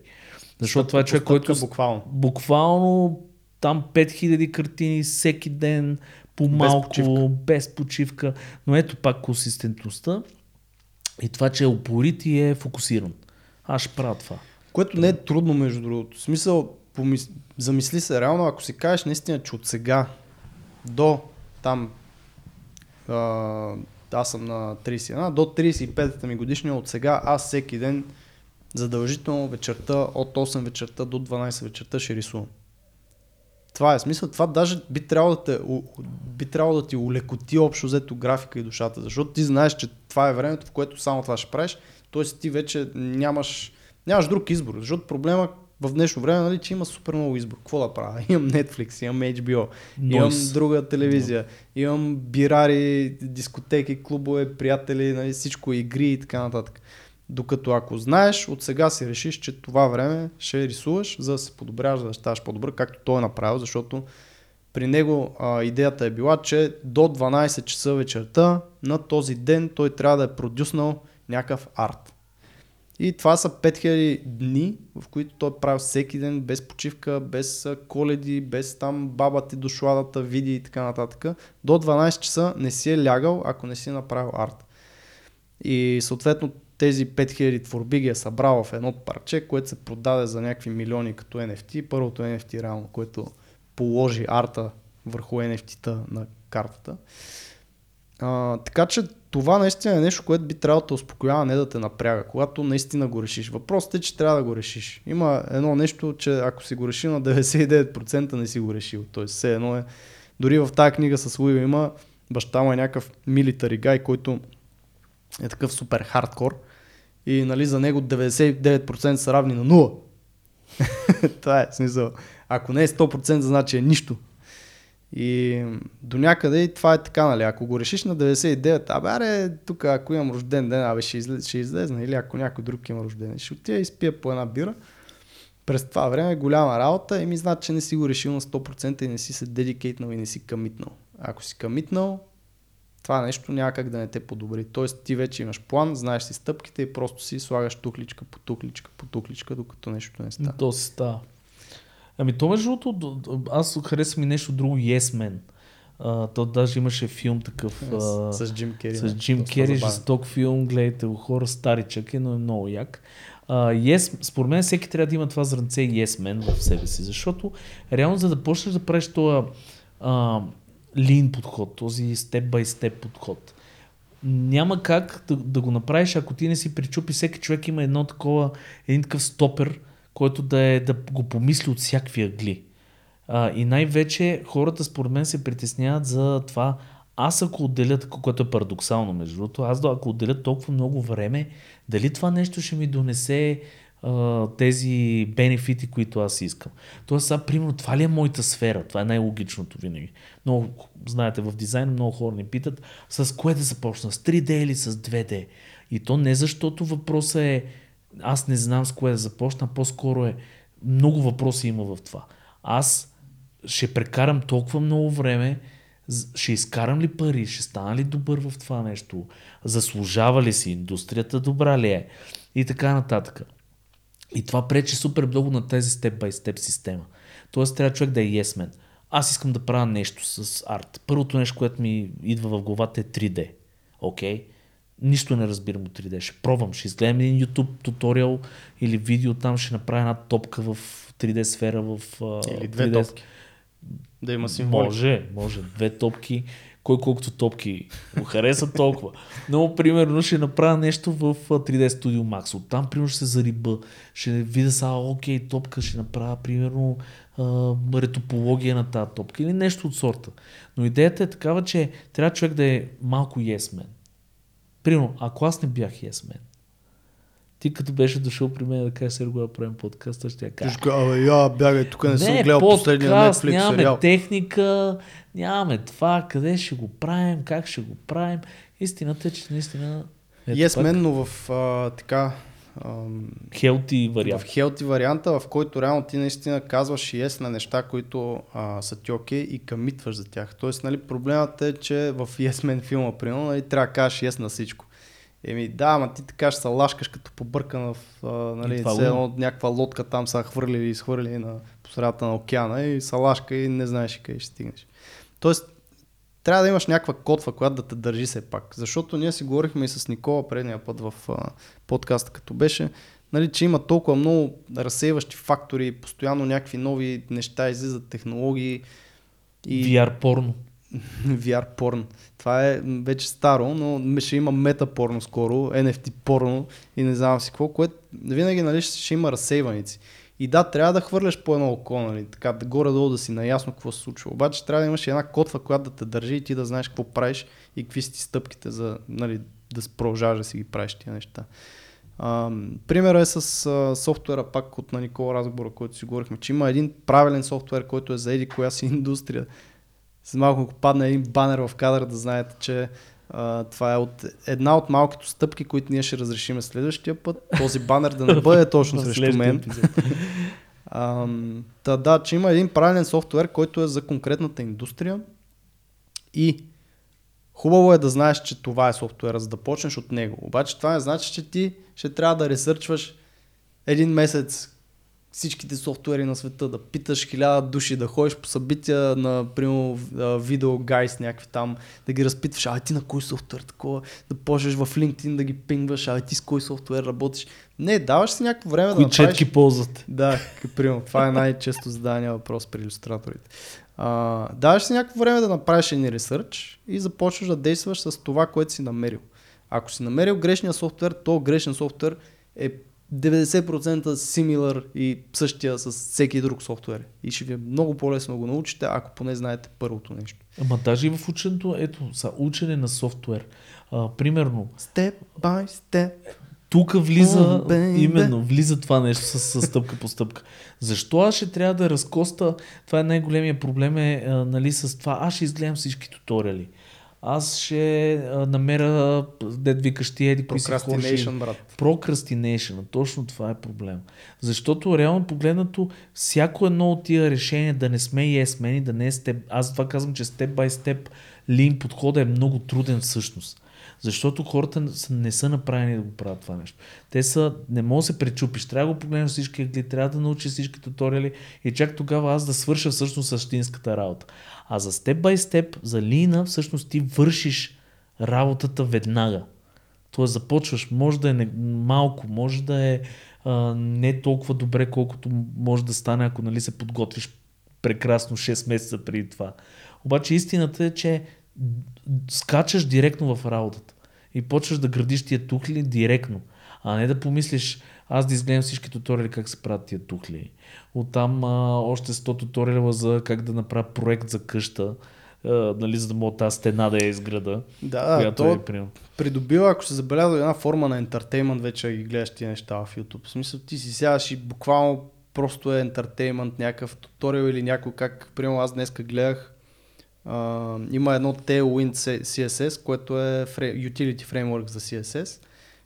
Защото това е човек, който
Буквално.
буквално там 5000 картини всеки ден, по малко, без
почивка.
почивка. без почивка. Но ето пак консистентността и това, че е упорит и е фокусиран. Аз ще правя това.
Което не е трудно, между другото. В смисъл, помис... замисли се, реално, ако си кажеш наистина, че от сега до там, а, аз съм на 31, до 35-та ми годишния, от сега аз всеки ден задължително вечерта, от 8 вечерта до 12 вечерта ще рисувам. Това е смисъл. Това даже би трябвало да, те, би трябвало да ти улекоти общо взето графика и душата, защото ти знаеш, че това е времето, в което само това ще правиш, т.е. ти вече нямаш, нямаш друг избор, защото проблема в днешно време, нали, че има супер много избор. Какво да правя? Имам Netflix, имам HBO, имам
Noise.
друга телевизия, имам бирари, дискотеки, клубове, приятели, нали, всичко, игри и така нататък. Докато ако знаеш, от сега си решиш, че това време ще рисуваш, за да се подобряваш, за да ставаш по-добър, както той е направил, защото при него а, идеята е била, че до 12 часа вечерта на този ден той трябва да е продюснал някакъв арт. И това са 5000 дни, в които той прави всеки ден без почивка, без коледи, без там баба ти дошла да те види и така нататък. До 12 часа не си е лягал, ако не си направил арт. И съответно тези 5000 творби ги е събрал в едно парче, което се продаде за някакви милиони като NFT. Първото NFT реално, което положи арта върху NFT-та на картата. А, така че това наистина е нещо, което би трябвало да успокоява, не да те напряга, когато наистина го решиш. Въпросът е, че трябва да го решиш. Има едно нещо, че ако си го решил на 99% не си го решил. Тоест все едно е, дори в тази книга с Луи има баща му е някакъв милитари гай, който е такъв супер хардкор и нали, за него 99% са равни на 0. Това е смисъл. Ако не е 100%, значи е нищо. И до някъде и това е така, нали? Ако го решиш на 99, абе, аре, тук ако имам рожден ден, абе, ще, излез, ще излезна, или ако някой друг има рожден ден, ще отида и спия по една бира. През това време е голяма работа и ми значи, че не си го решил на 100% и не си се дедикейтнал и не си къмитнал. Ако си къмитнал, това нещо няма как да не те подобри. Тоест ти вече имаш план, знаеш си стъпките и просто си слагаш тухличка по тухличка по тухличка, докато нещо не става.
То си става. Ами то между другото, аз харесвам и нещо друго, Yes Man. А, то даже имаше филм такъв а,
С, с Джим Кери.
с Джим Кери, жесток филм, гледайте го хора, старичък е, но е много як. А, yes, според мен всеки трябва да има това зранце Yes Man в себе си, защото реално за да почнеш да правиш този lean подход, този степ бай степ подход, няма как да, да го направиш, ако ти не си причупи. Всеки човек има едно такова, един такъв стопер, който да, е, да го помисли от всякакви ъгли. А, и най-вече хората според мен се притесняват за това, аз ако отделя, което е парадоксално между другото, аз ако отделя толкова много време, дали това нещо ще ми донесе тези бенефити, които аз искам. Тоест, сега, примерно, това ли е моята сфера? Това е най-логичното винаги. Много, знаете, в дизайн много хора ни питат с кое да започна, с 3D или с 2D. И то не защото въпросът е аз не знам с кое да започна, по-скоро е много въпроси има в това. Аз ще прекарам толкова много време, ще изкарам ли пари, ще стана ли добър в това нещо, заслужава ли си, индустрията добра ли е и така нататък. И това пречи супер много на тези степ бай степ система. Тоест трябва човек да е yes man. Аз искам да правя нещо с арт. Първото нещо, което ми идва в главата е 3D. Окей? Okay? Нищо не разбирам от 3D. Ще пробвам, ще изгледам един YouTube туториал или видео там, ще направя една топка в 3D сфера в а,
Или две
3D.
топки. Да има символика.
Може, може. Две топки. Кой колкото топки му хареса толкова. Но, примерно, ще направя нещо в а, 3D Studio Max. Оттам, примерно, ще се зариба. Ще видя са, окей, топка, ще направя, примерно, а, ретопология на тази топка или нещо от сорта. Но идеята е такава, че трябва човек да е малко yes man. Примерно, ако аз не бях yes man, Ти като беше дошъл при мен да кажеш, Серго, да правим подкаст, ще я
Ти
кажа.
кажа, абе, я, бягай, тук не, съм гледал
подкаст,
последния Netflix
нямаме
сериал.
техника, нямаме това, къде ще го правим, как ще го правим. Истината е, че наистина ето
Yes,
пак,
man, но в а, така
хелти вариант.
в хелти варианта, в който реално ти наистина казваш yes на неща, които а, са ти окей и къмитваш за тях. Тоест, нали, проблемът е, че в Yes Man филма, примерно, нали, трябва да кажеш yes на всичко. Еми да, ама ти така ще се лашкаш като побъркана в нали, едно някаква лодка там са хвърлили и изхвърлили на посредата на океана и са лашка и не знаеш къде ще стигнеш. Тоест, трябва да имаш някаква котва, която да те държи все пак. Защото ние си говорихме и с Никола предния път в а, подкаста, като беше, нали, че има толкова много разсейващи фактори, постоянно някакви нови неща излизат, технологии и
VR порно.
VR порно. Това е вече старо, но ще има мета порно скоро, NFT порно и не знам си какво, което винаги нали, ще, има разсейваници. И да, трябва да хвърляш по едно око, нали, така горе-долу да си наясно какво се случва. Обаче трябва да имаш една котва, която да те държи и ти да знаеш какво правиш и какви са ти стъпките за нали, да продължаваш да си ги правиш тия неща. Примерът е с а, софтуера пак от на Никола разговора, който си говорихме, че има един правилен софтуер, който е за еди коя си индустрия. С малко ако падне един банер в кадър да знаете, че а, това е от една от малкото стъпки, които ние ще разрешим следващия път. Този банер да не бъде точно срещу мен. Ам, та, да, че има един правилен софтуер, който е за конкретната индустрия и хубаво е да знаеш, че това е софтуера, за да почнеш от него. Обаче това не значи, че ти ще трябва да ресърчваш един месец всичките софтуери на света, да питаш хиляда души, да ходиш по събития на, примерно, видео гайс някакви там, да ги разпитваш, а ти на кой софтуер такова, да почнеш в LinkedIn да ги пингваш, а ти с кой софтуер работиш. Не, даваш си някакво време да
Кои
направиш
четки ползват?
да, примерно. Това е най-често задания въпрос при иллюстраторите. А, даваш си някакво време да направиш един ресърч и започваш да действаш с това, което си намерил. Ако си намерил грешния софтуер, то грешен софтуер е 90% similar и същия с всеки друг софтуер. И ще ви е много по-лесно да го научите, ако поне знаете първото нещо.
Ама даже и в ученето, ето, са учене на софтуер. А, примерно,
Step by step.
тук влиза,
Oh, baby.
именно, влиза това нещо с, с стъпка по стъпка. Защо аз ще трябва да разкоста, това е най-големия проблем е, а, нали, с това, аз ще изгледам всички туториали. Аз ще а, намеря, дед викаш ти, еди, кои си
Procrastination, брат.
Procrastination, точно това е проблем. Защото реално погледнато, всяко едно от тия решения да не сме yes men, да не е степ, аз това казвам, че степ бай степ лин подхода е много труден всъщност. Защото хората не са- направени да го правят това нещо. Те са, не може да се пречупиш, трябва да го погледнеш всички ъгли, трябва да научиш всички туториали и чак тогава аз да свърша всъщност същинската работа. А за степ бай степ, за лина, всъщност ти вършиш работата веднага. Тоест започваш, може да е малко, може да е а, не толкова добре, колкото може да стане, ако нали, се подготвиш прекрасно 6 месеца преди това. Обаче истината е, че скачаш директно в работата и почваш да градиш тия тухли директно, а не да помислиш аз да изгледам всички туториали как се правят тия тухли. Оттам а, още 100 туториала за как да направя проект за къща, а, нали, за да мога тази стена да я изграда.
Да,
която
то
е, примерно.
придобива, ако се забелязва една форма на ентертеймент, вече ги гледаш тия неща в YouTube. В смисъл ти си сядаш и буквално просто е ентертеймент, някакъв туториал или някой как, примерно аз днеска гледах, има едно Tailwind CSS, което е utility framework за CSS,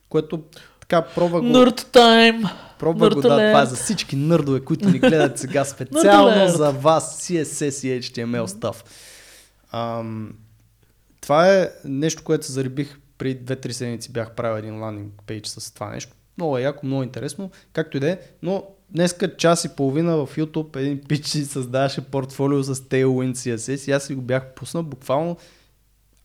което така пробва го,
Nerd time!
пробва го да,
Nerd
това е за всички нърдове, които ни гледат сега специално за вас CSS и HTML stuff. Ам, това е нещо, което се зарибих при 2-3 седмици бях правил един ландинг пейдж с това нещо. Много е яко, много интересно, както и да е, но днеска час и половина в YouTube един пич си създаваше портфолио с Tailwind CSS и аз си го бях пуснал буквално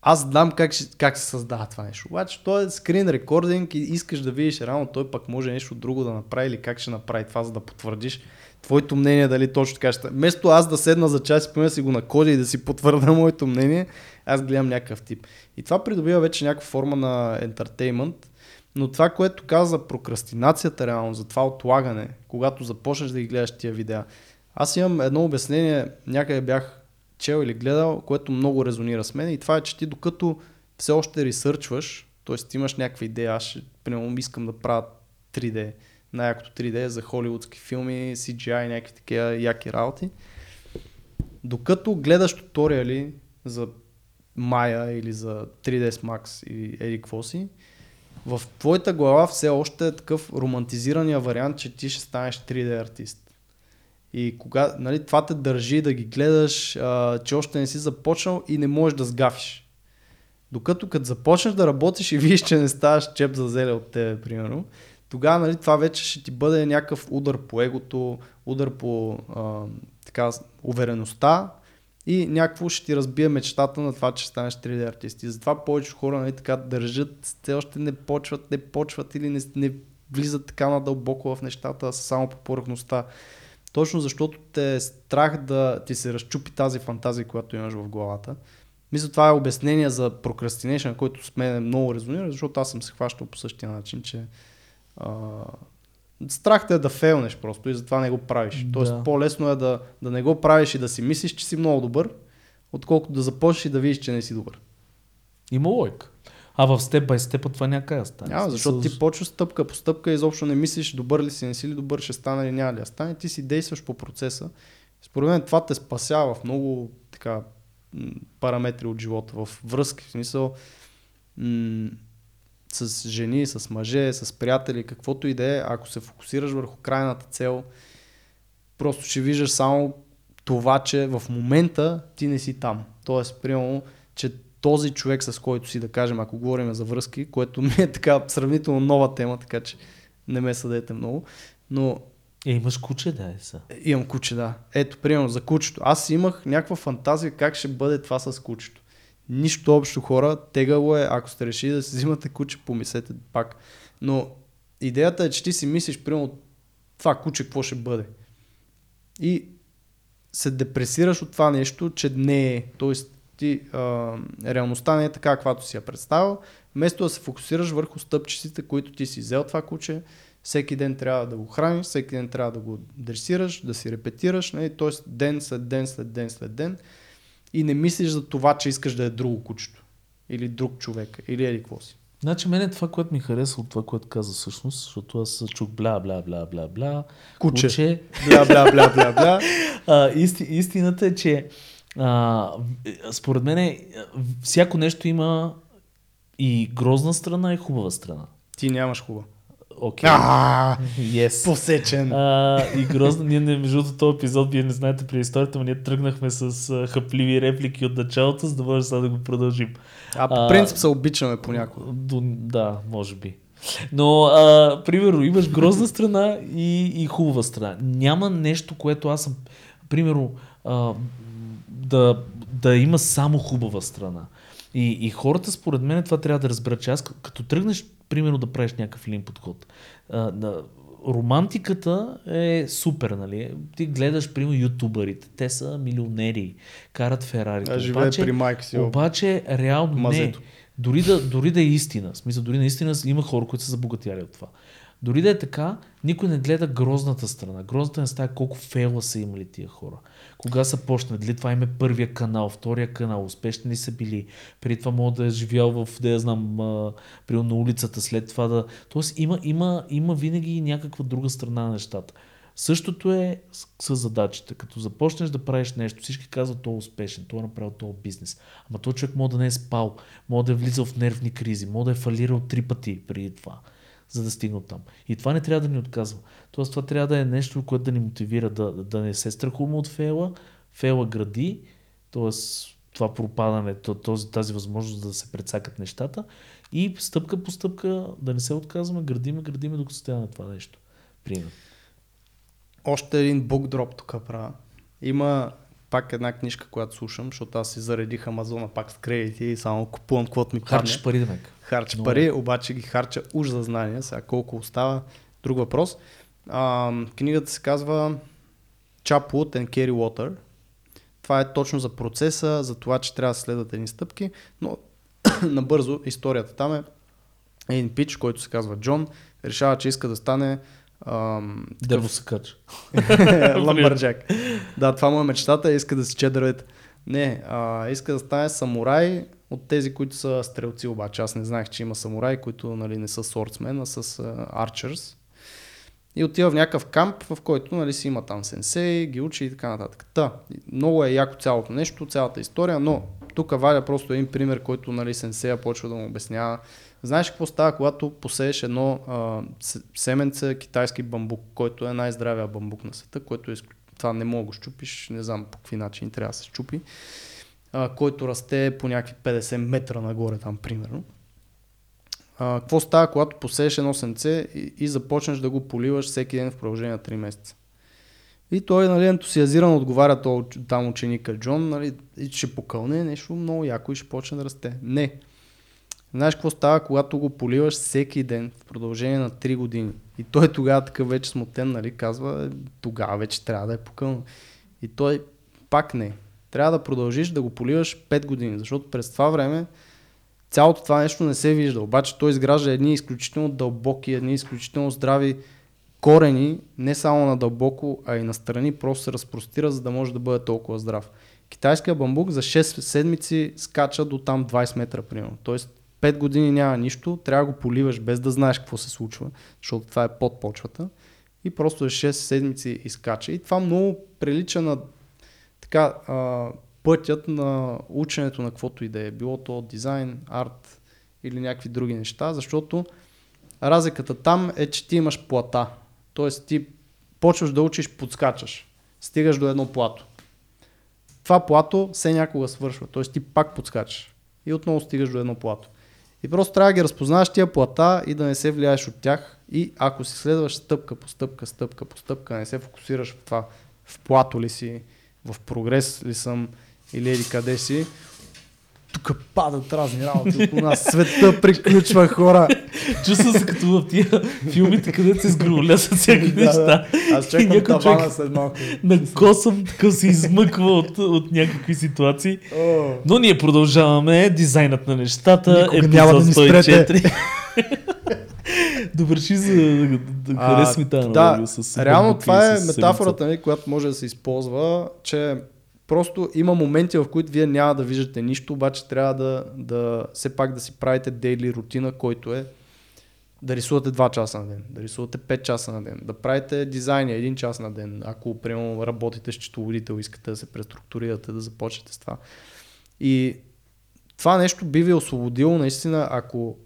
аз знам как, как се създава това нещо. Обаче то е скрин рекординг и искаш да видиш реално той пък може нещо друго да направи или как ще направи това, за да потвърдиш твоето мнение дали точно така ще. Вместо аз да седна за час и да си го накодя и да си потвърда моето мнение, аз гледам някакъв тип. И това придобива вече някаква форма на ентертеймент, но това, което каза за прокрастинацията реално, за това отлагане, когато започнеш да ги гледаш тия видеа, аз имам едно обяснение, някъде бях чел или гледал, което много резонира с мен и това е, че ти докато все още ресърчваш, т.е. ти имаш някаква идея, аз примерно, искам да правя 3D. Най-якото 3D е за холивудски филми, CGI, някакви такива яки работи. Докато гледаш туториали за Maya или за 3ds Max или еди какво в твоята глава все още е такъв романтизирания вариант, че ти ще станеш 3D артист. И кога, нали, това те държи да ги гледаш, а, че още не си започнал и не можеш да сгафиш. Докато като започнеш да работиш и видиш, че не ставаш чеп за зеле от тебе, примерно, тогава нали, това вече ще ти бъде някакъв удар по егото, удар по а, така, увереността и някакво ще ти разбие мечтата на това, че станеш 3D артист. И затова повече хора нали, така държат, те още не почват, не почват или не, не влизат така надълбоко в нещата, само по повърхността. Точно защото те е страх да ти се разчупи тази фантазия, която имаш в главата. Мисля, това е обяснение за прокрастинейшн, който с мен много резонира, защото аз съм се хващал по същия начин, че а, страх те е да фейлнеш просто и затова не го правиш.
Да.
Тоест по-лесно е да, да не го правиш и да си мислиш, че си много добър, отколкото да започнеш и да видиш, че не си добър.
Има лойка. А в степ бай степа това някак да стане.
Няма, защото ти почваш стъпка по стъпка и изобщо не мислиш добър ли си, не си ли добър, ще стане или няма ли да стане. Ти си действаш по процеса. Според мен това те спасява в много така, параметри от живота, в връзки, в смисъл м- с жени, с мъже, с приятели, каквото и да е, ако се фокусираш върху крайната цел, просто ще виждаш само това, че в момента ти не си там. Тоест, примерно, че този човек, с който си, да кажем, ако говорим за връзки, което ми е така сравнително нова тема, така че не ме съдете много, но
Е, имаш куче, да е са.
имам куче, да. Ето, примерно за кучето. Аз имах някаква фантазия как ще бъде това с кучето. Нищо общо хора, тегало е, ако сте решили да си взимате куче, помислете пак. Но идеята е, че ти си мислиш, примерно, това куче какво ще бъде. И се депресираш от това нещо, че не е. Тоест, ти, а, реалността не е така, каквато си я представил. Вместо да се фокусираш върху стъпчиците, които ти си взел това куче, всеки ден трябва да го храниш, всеки ден трябва да го дресираш, да си репетираш, нали? т.е. ден след ден, след ден, след ден и не мислиш за това, че искаш да е друго кучето или друг човек или еди какво си.
Значи мене това, което ми хареса от това, което каза всъщност, защото аз чух бла, бла, бла, бла, бла,
Куче.
куче.
Бля, бля, бля, бля, бля.
А, исти, истината е, че а, според мен всяко нещо има и грозна страна и хубава страна.
Ти нямаш хубава.
Окей.
А,
Yes.
посечен.
А, и грозна, ние не, между този епизод, вие не знаете при историята, но ние тръгнахме с а, хъпливи реплики от началото, за да може сега да го продължим.
А по
а,
принцип се обичаме понякога.
Да, може би. Но, а, примерно, имаш грозна страна и, и хубава страна. Няма нещо, което аз съм, примерно, а, да, да има само хубава страна. И, и хората, според мен, това трябва да разберат, че аз като тръгнеш, примерно, да правиш някакъв лин подход, а, романтиката е супер, нали? Ти гледаш, примерно, ютубърите, те са милионери, карат Ферари.
А живее при майка си.
Обаче, реално
Мазето.
не. Дори да, дори да е истина, в смисъл, дори наистина има хора, които са забогатяли от това. Дори да е така, никой не гледа грозната страна. Грозната не става колко фейла са имали тия хора. Кога са почнали? Дали това им е първия канал, втория канал, успешни ли са били? Преди това мога да е живял в, да я знам, примерно на улицата, след това да... Тоест има, има, има винаги някаква друга страна на нещата. Същото е с, с задачите. Като започнеш да правиш нещо, всички казват, той е успешен, той е направил този бизнес. Ама този човек може да не е спал, може да е влизал в нервни кризи, може да е фалирал три пъти преди това, за да стигне от там. И това не трябва да ни отказва. Тоест това трябва да е нещо, което да ни мотивира да, да не се страхуваме от фейла, фейла гради, т.е. това пропадане, то- този, тази възможност да се прецакат нещата и стъпка по стъпка да не се отказваме, градиме, градиме, докато стигне това нещо. Пример.
Още един бук дроп тук правя. Има пак една книжка, която слушам, защото аз си заредих Амазона пак с кредити и само купувам каквото ми падне.
Харчиш пари, Демек.
Харча
Много
пари, обаче ги харча уж за знания. Сега колко остава, друг въпрос. А, книгата се казва Chop Wood and Carry Water. Това е точно за процеса, за това, че трябва да следват едни стъпки, но набързо историята там е един пич, който се казва Джон, решава, че иска да стане ам,
Дърво се кача.
Ламбърджак. да, това му е мечтата, иска да си че. Не, а, иска да стане самурай от тези, които са стрелци обаче. Аз не знаех, че има самураи, които нали, не са сордсмен, а с арчерс. И отива в някакъв камп, в който нали, си има там сенсей, ги учи и така нататък. Та, много е яко цялото нещо, цялата история, но тук валя просто един пример, който нали, сенсея почва да му обяснява. Знаеш какво става, когато посееш едно а, семенце китайски бамбук, който е най-здравия бамбук на света, който е, това не мога да го щупиш, не знам по какви начини трябва да се щупи, а, който расте по някакви 50 метра нагоре там, примерно. А, какво става, когато посееш едно сенце и, и започнеш да го поливаш всеки ден в продължение на 3 месеца? И той нали, ентусиазиран отговаря то, там ученика Джон, нали, ще покълне нещо много яко и ще почне да расте. Не. Знаеш какво става, когато го поливаш всеки ден в продължение на 3 години? И той тогава такъв вече смутен, нали, казва, тогава вече трябва да е покълно. И той пак не. Трябва да продължиш да го поливаш 5 години, защото през това време цялото това нещо не се вижда. Обаче той изгражда едни изключително дълбоки, едни изключително здрави корени, не само на дълбоко, а и на страни, просто се разпростира, за да може да бъде толкова здрав. Китайския бамбук за 6 седмици скача до там 20 метра, примерно. Тоест 5 години няма нищо, трябва да го поливаш без да знаеш какво се случва, защото това е под почвата. И просто е 6 седмици изкача. И това много прилича на така, а, пътят на ученето на каквото и да е. Било то дизайн, арт или някакви други неща, защото разликата там е, че ти имаш плата. Тоест ти почваш да учиш, подскачаш. Стигаш до едно плато. Това плато все някога свършва. Тоест ти пак подскачаш. И отново стигаш до едно плато. И просто трябва да ги разпознаваш тия плата и да не се влияеш от тях. И ако си следваш стъпка по стъпка, стъпка по стъпка, не се фокусираш в това, в плато ли си, в прогрес ли съм или еди къде си, тук падат разни работи около нас. Света приключва хора.
Чувствам се като в тия филмите, където се сгровля с всякакви
Да,
неща.
да. Аз чакам
някой
тавана
човек
след малко.
На косъм такъв се измъква от, от някакви ситуации.
О,
Но ние продължаваме дизайнът на нещата.
Никога
епизод
няма да ни спрете.
104. Довърши за да, да ми тази
да,
аналогия с
Реално това
и
е метафората, ми, която може да се използва, че просто има моменти, в които вие няма да виждате нищо, обаче трябва да, да все пак да си правите дейли рутина, който е да рисувате 2 часа на ден, да рисувате 5 часа на ден, да правите дизайни 1 час на ден, ако примерно работите с счетоводител, искате да се преструктурирате, да започнете с това. И това нещо би ви освободило наистина, ако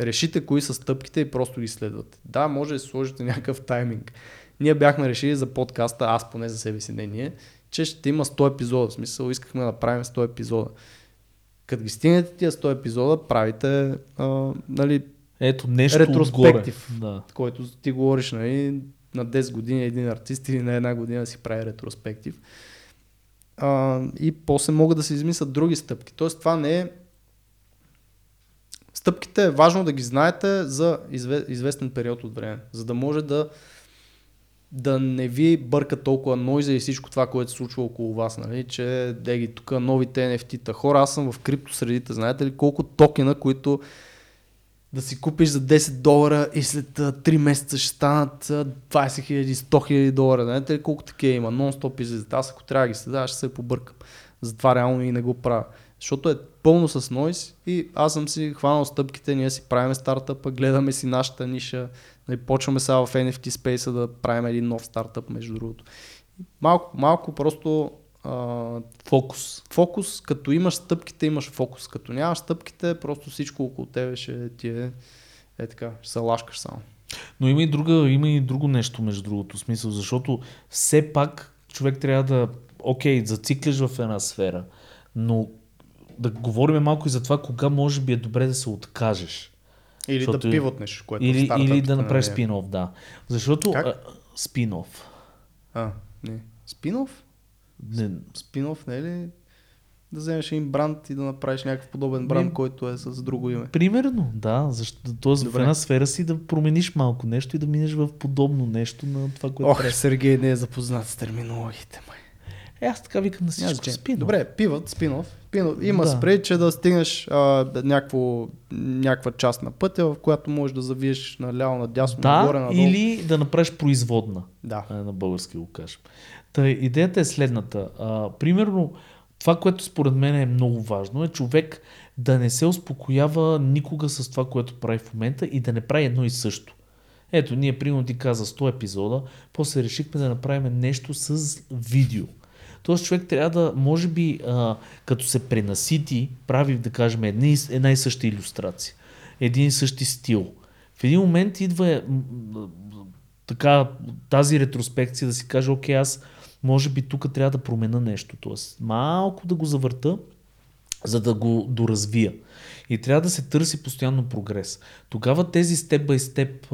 решите кои са стъпките и просто ги следвате. Да, може да сложите някакъв тайминг. Ние бяхме решили за подкаста, аз поне за себе си, не ние, че ще има 100 епизода. В смисъл, искахме да правим 100 епизода. Като ги стигнете тия 100 епизода, правите а, нали,
Ето нещо
Ретроспектив.
отгоре. Да.
който ти говориш, нали, на 10 години един артист или на една година си прави ретроспектив. А, и после могат да се измислят други стъпки. Тоест това не е... Стъпките е важно да ги знаете за изве, известен период от време, за да може да да не ви бърка толкова нойза и всичко това, което се случва около вас, нали? че деги тук новите NFT-та. Хора, аз съм в крипто средите, знаете ли колко токена, които да си купиш за 10 долара и след а, 3 месеца ще станат а, 20 000, 100 000 долара. Знаете ли колко такива има? Нон-стоп излизат. Аз ако трябва да ги следа, ще се побъркам. Затова реално и не го правя. Защото е пълно с нойс и аз съм си хванал стъпките, ние си правим стартъпа, гледаме си нашата ниша, нали, почваме сега в NFT спейса да правим един нов стартъп, между другото. Малко, малко просто а,
Фокус.
фокус, като имаш стъпките, имаш фокус. Като нямаш стъпките, просто всичко около тебе ще ти е, е така, ще се лашкаш само.
Но има и, друга, има и друго нещо, между другото, смисъл, защото все пак човек трябва да, окей, зациклиш в една сфера, но да говорим малко и за това, кога може би е добре да се откажеш.
Или
Защото-
да пивотнеш, което в
Или, или да направиш
е.
спин-оф, да. Защото
Как?
а, спин-оф.
А, не. Спинов?
Не,
Спинов не е ли да вземеш един бранд и да направиш някакъв подобен бранд,
Ми-
който е с друго име?
примерно, да. Защото, тоест в
Добре.
една сфера си да промениш малко нещо и да минеш в подобно нещо на това, което
Ох,
правиш.
Сергей не е запознат с терминологиите, май.
Е, аз така викам на всичко спин
Добре, пивът, спинов. Спинов. Има
Да.
да. спрей, че да стигнеш а, някакво, някаква част на пътя, в която можеш да завиеш наляво, надясно,
Да,
нагоре, надолу.
или да направиш производна.
Да.
а, на български го кажем. Та, идеята е следната. А, примерно, това, което според мен е много важно, е човек да не се успокоява никога с това, което прави в момента и да не прави едно и също. Ето, ние примерно ти каза 100 епизода, после решихме да направим нещо с видео. Тоест човек трябва да, може би, а, като се пренасити, прави, да кажем, една, една и съща иллюстрация, един и същи стил. В един момент идва така тази ретроспекция да си каже, окей, аз може би тук трябва да променя нещо. Тоест малко да го завърта, за да го доразвия. И трябва да се търси постоянно прогрес. Тогава тези степ бай степ,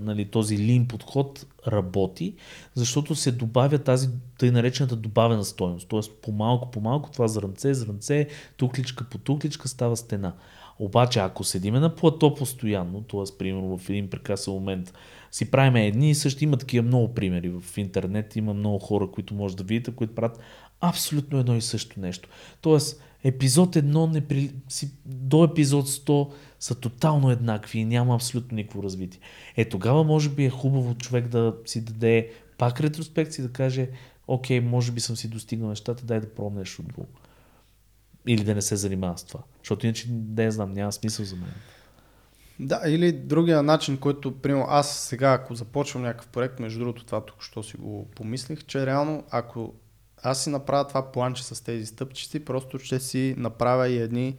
нали, този лин подход работи, защото се добавя тази тъй наречената добавена стойност. Тоест по-малко, по-малко това зрънце, зрънце, тукличка по тукличка става стена. Обаче, ако седиме на плато постоянно, т.е. примерно в един прекрасен момент си правим едни и същи, има такива много примери в интернет, има много хора, които може да видите, които правят абсолютно едно и също нещо. Тоест, епизод едно не при... си... до епизод 100 са тотално еднакви и няма абсолютно никакво развитие. Е, тогава може би е хубаво човек да си даде пак ретроспекция да каже, окей, може би съм си достигнал нещата, дай да пробвам нещо друго. Или да не се занимава с това. Защото иначе, не знам, няма смисъл за мен.
Да, или другия начин, който, примерно, аз сега, ако започвам някакъв проект, между другото, това тук що си го помислих, че реално, ако аз си направя това планче с тези стъпчици, просто ще си направя и едни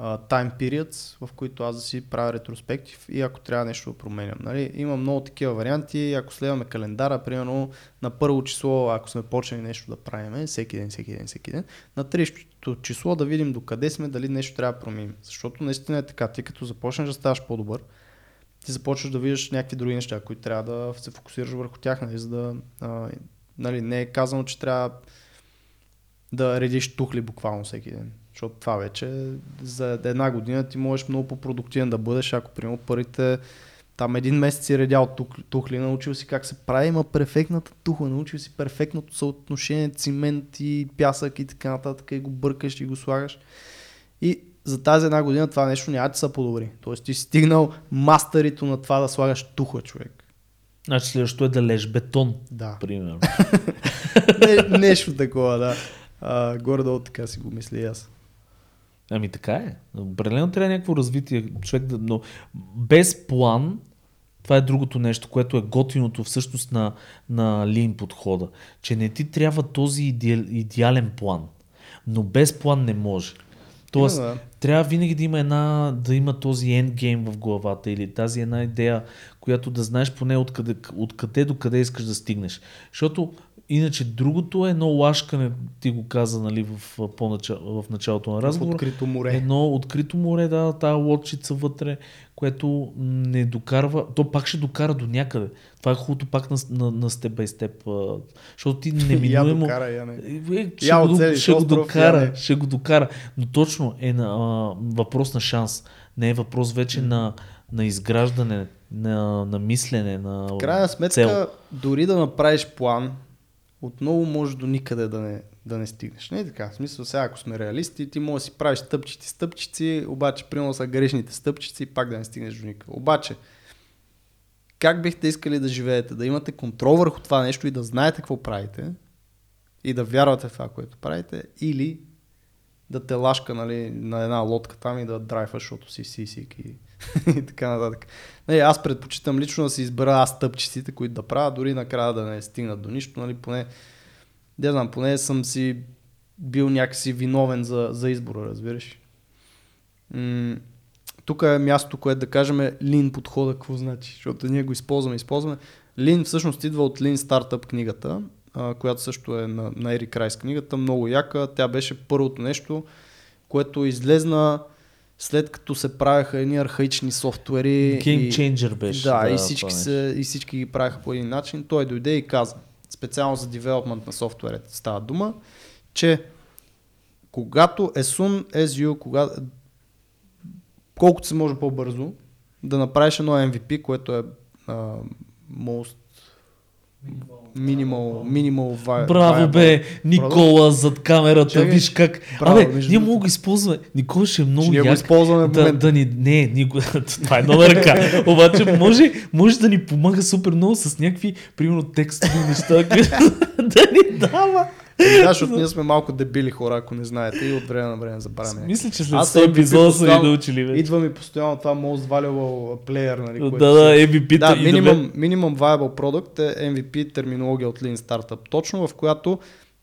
uh, periods, в които аз да си правя ретроспектив и ако трябва нещо да променям. Нали? Има много такива варианти, ако следваме календара, примерно на първо число, ако сме почнали нещо да правим, всеки ден, всеки ден, всеки ден, на 30 число да видим докъде сме, дали нещо трябва да променим. Защото наистина е така, ти като започнеш да ставаш по-добър, ти започваш да виждаш някакви други неща, които трябва да се фокусираш върху тях, нали, за да а, нали, не е казано, че трябва да редиш тухли буквално всеки ден. Защото това вече за една година ти можеш много по-продуктивен да бъдеш, ако примерно първите там един месец си редял тух, тухли, научил си как се прави, има перфектната тухла, научил си перфектното съотношение цимент и пясък и така нататък и го бъркаш и го слагаш. И за тази една година това нещо няма да се подобри. Тоест ти си стигнал мастерито на това да слагаш тухла, човек.
Значи следващото е да леж бетон,
Да.
примерно.
Не, нещо такова, да. А, горе-долу така си го мисля и аз.
Ами така е. Определено трябва някакво развитие, човек да, но без план, това е другото нещо, което е готиното всъщност на, на лин подхода, че не ти трябва този идеал, идеален план, но без план не може. Тоест,
да.
трябва винаги да има една, да има този endgame в главата или тази една идея, която да знаеш поне откъде, откъде до къде искаш да стигнеш. Защото иначе другото е едно лашкане, ти го каза нали, в, в началото на разговора.
открито море.
Едно открито море, да, тази лодчица вътре, което не докарва, то пак ще докара до някъде. Това е хубавото пак на, на, на степ бай степ, защото ти
Я
неминуемо...
докара, я не.
Е, ще,
Я
го,
оцели
до- ще го
остров, я
докара,
не.
ще го докара. Но точно е на, а, въпрос на шанс. Не е въпрос вече на, на изграждане, на, на мислене, на
В крайна сметка,
цел.
дори да направиш план, отново може до никъде да не, да не стигнеш. Не е така. В смисъл, сега ако сме реалисти, ти можеш да си правиш стъпчици, стъпчици, обаче примерно са грешните стъпчици и пак да не стигнеш до никъде. Обаче, как бихте искали да живеете? Да имате контрол върху това нещо и да знаете какво правите и да вярвате в това, което правите, или да те лашка нали, на една лодка там и да драйваш, защото си сисик и, и така нататък. Не, аз предпочитам лично да си избера аз стъпчиците, които да правя, дори накрая да не стигнат до нищо, нали, поне, не знам, поне съм си бил някакси виновен за, за избора, разбираш. М- тук е място, което да кажем лин подхода, какво значи, защото ние го използваме, използваме. Лин всъщност идва от Lean Startup книгата, а, която също е на, на Ерик Райс книгата, много яка. Тя беше първото нещо, което излезна след като се правеха едни архаични софтуери.
Game
и-
changer беше.
да, и,
това
всички се, и всички ги правеха по един начин. Той дойде и каза, специално за девелопмент на софтуерите става дума, че когато as soon as you, кога, колкото се може по-бързо, да направиш едно MVP, което е uh, most minimal, minimal vi-
Браво бе, Никола зад камерата,
Чакай.
виж как.
Браво,
Абе, ние мога го използваме. Никола ще е много
ние го
як.
използваме в
Да, да ни, не, ние го, това е едно на ръка. Обаче може, може да ни помага супер много с някакви, примерно, текстови неща, да ни дава.
Е, да, защото ние сме малко дебили хора, ако не знаете, и от време на време забравяме.
Мисля, че след
Аз
100
MVP
епизода са
постоянно-
научили вече.
Идва ми постоянно това most valuable player, нали?
Да, да, MVP
Да,
и
minimum, minimum viable product е MVP терминология от Lean Startup, точно в която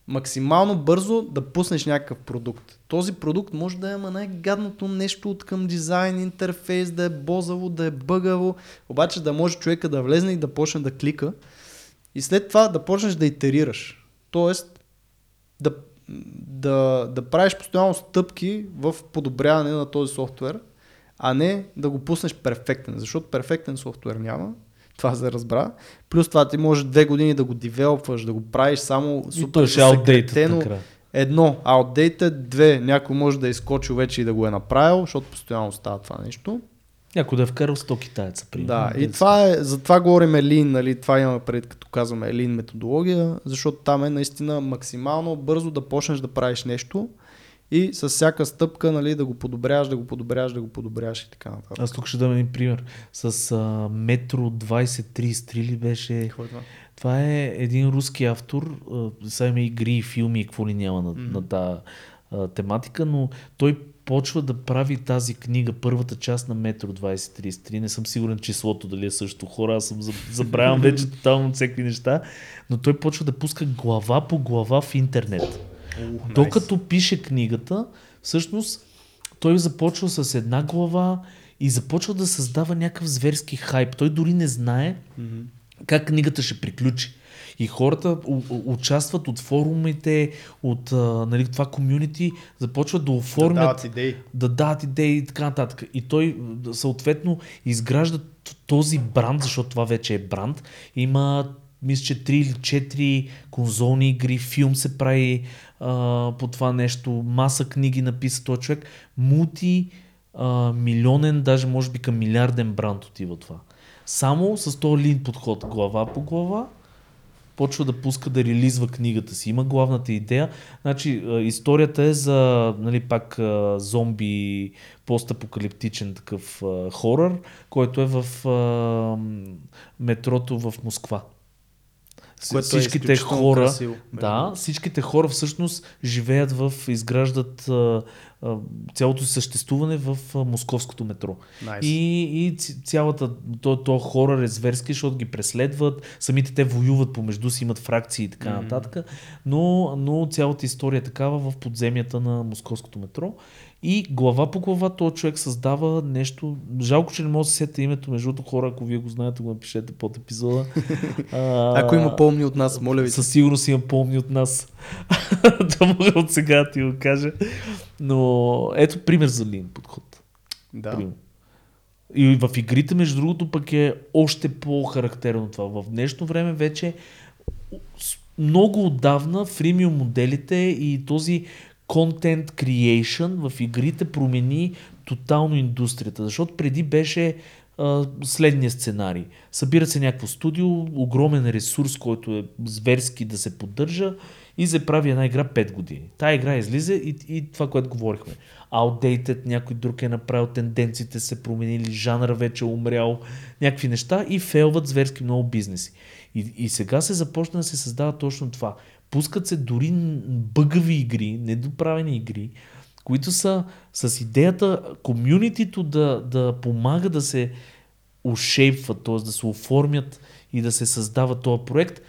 максимално бързо да пуснеш някакъв продукт. Този продукт може да е ама най-гадното нещо от към дизайн, интерфейс, да е бозаво, да е бъгаво, обаче да може човека да влезне и да почне да клика и след това да почнеш да итерираш. Тоест да, да, да правиш постоянно стъпки в подобряване на този софтуер, а не да го пуснеш перфектен, защото перфектен софтуер няма, това се разбра. Плюс това ти може две години да го девелопваш, да го правиш само супер
накрая.
Едно, outdated, две, някой може да е изкочил вече и да го е направил, защото постоянно става това нещо.
Някой да е вкарал 100 китайца. При.
Да, и това е, за това говорим Lean, нали, това имаме пред като казваме Lean методология, защото там е наистина максимално бързо да почнеш да правиш нещо и с всяка стъпка нали, да го подобряваш, да го подобряваш, да го подобряваш и така нататък.
Аз тук ще дам един пример. С а, Метро 2033 ли беше?
Какво е това?
Това е един руски автор. а, Сега има игри, филми и какво ли няма на,
Мгм.
на тази тематика, но той почва да прави тази книга, първата част на Метро 2033. Не съм сигурен числото дали е също хора, аз съм заб- забравям вече тотално всеки неща, но той почва да пуска глава по глава в интернет. Докато пише книгата, всъщност той започва с една глава и започва да създава някакъв зверски хайп. Той дори не знае
Мгм.
как книгата ще приключи. И хората участват от форумите, от нали, това комюнити, започват да
Да
оформят,
дават идеи.
да дадат идеи и така нататък. И той съответно изгражда този бранд, защото това вече е бранд. Има, мисля, че 3 или 4 конзолни игри, филм се прави а, по това нещо, маса книги написа този човек. Мулти а, милионен, даже може би към милиарден бранд отива това. Само с този лин подход, глава по глава, почва да пуска да релизва книгата си. Има главната идея. Значи, историята е за, нали, пак зомби, постапокалиптичен такъв хорър, който е в а, метрото в Москва.
Което е
всичките
изключително
хора,
красиво,
да, всичките хора всъщност живеят в, изграждат а, цялото съществуване в московското метро.
Nice.
И, и цялата, то, то хорър е зверски, защото ги преследват, самите те воюват помежду си, имат фракции и така
Мгм.
нататък, но, но цялата история е такава в подземията на московското метро. И глава по глава този човек създава нещо. Жалко, че не може да се сета името, между другото хора, ако вие го знаете, го напишете под епизода. А,
Ако има помни от нас, моля ви.
със сигурност има помни от нас. да мога от сега да ти го кажа. Но ето пример за лин подход.
Да.
Пример. И в игрите, между другото, пък е още по-характерно това. В днешно време вече много отдавна фримиум моделите и този content creation в игрите промени тотално индустрията. Защото преди беше следния сценарий. Събира се някакво студио, огромен ресурс, който е зверски да се поддържа и се прави една игра 5 години. Тая игра излиза и, и това, което говорихме. Outdated, някой друг е направил, тенденциите се променили, жанра вече е умрял, някакви неща и фейлват зверски много бизнеси. И, и сега се започна да се създава точно това. Пускат се дори бъгави игри, недоправени игри, които са с идеята комюнитито да, да помага да се ушейпват, т.е. да се оформят и да се създава този проект,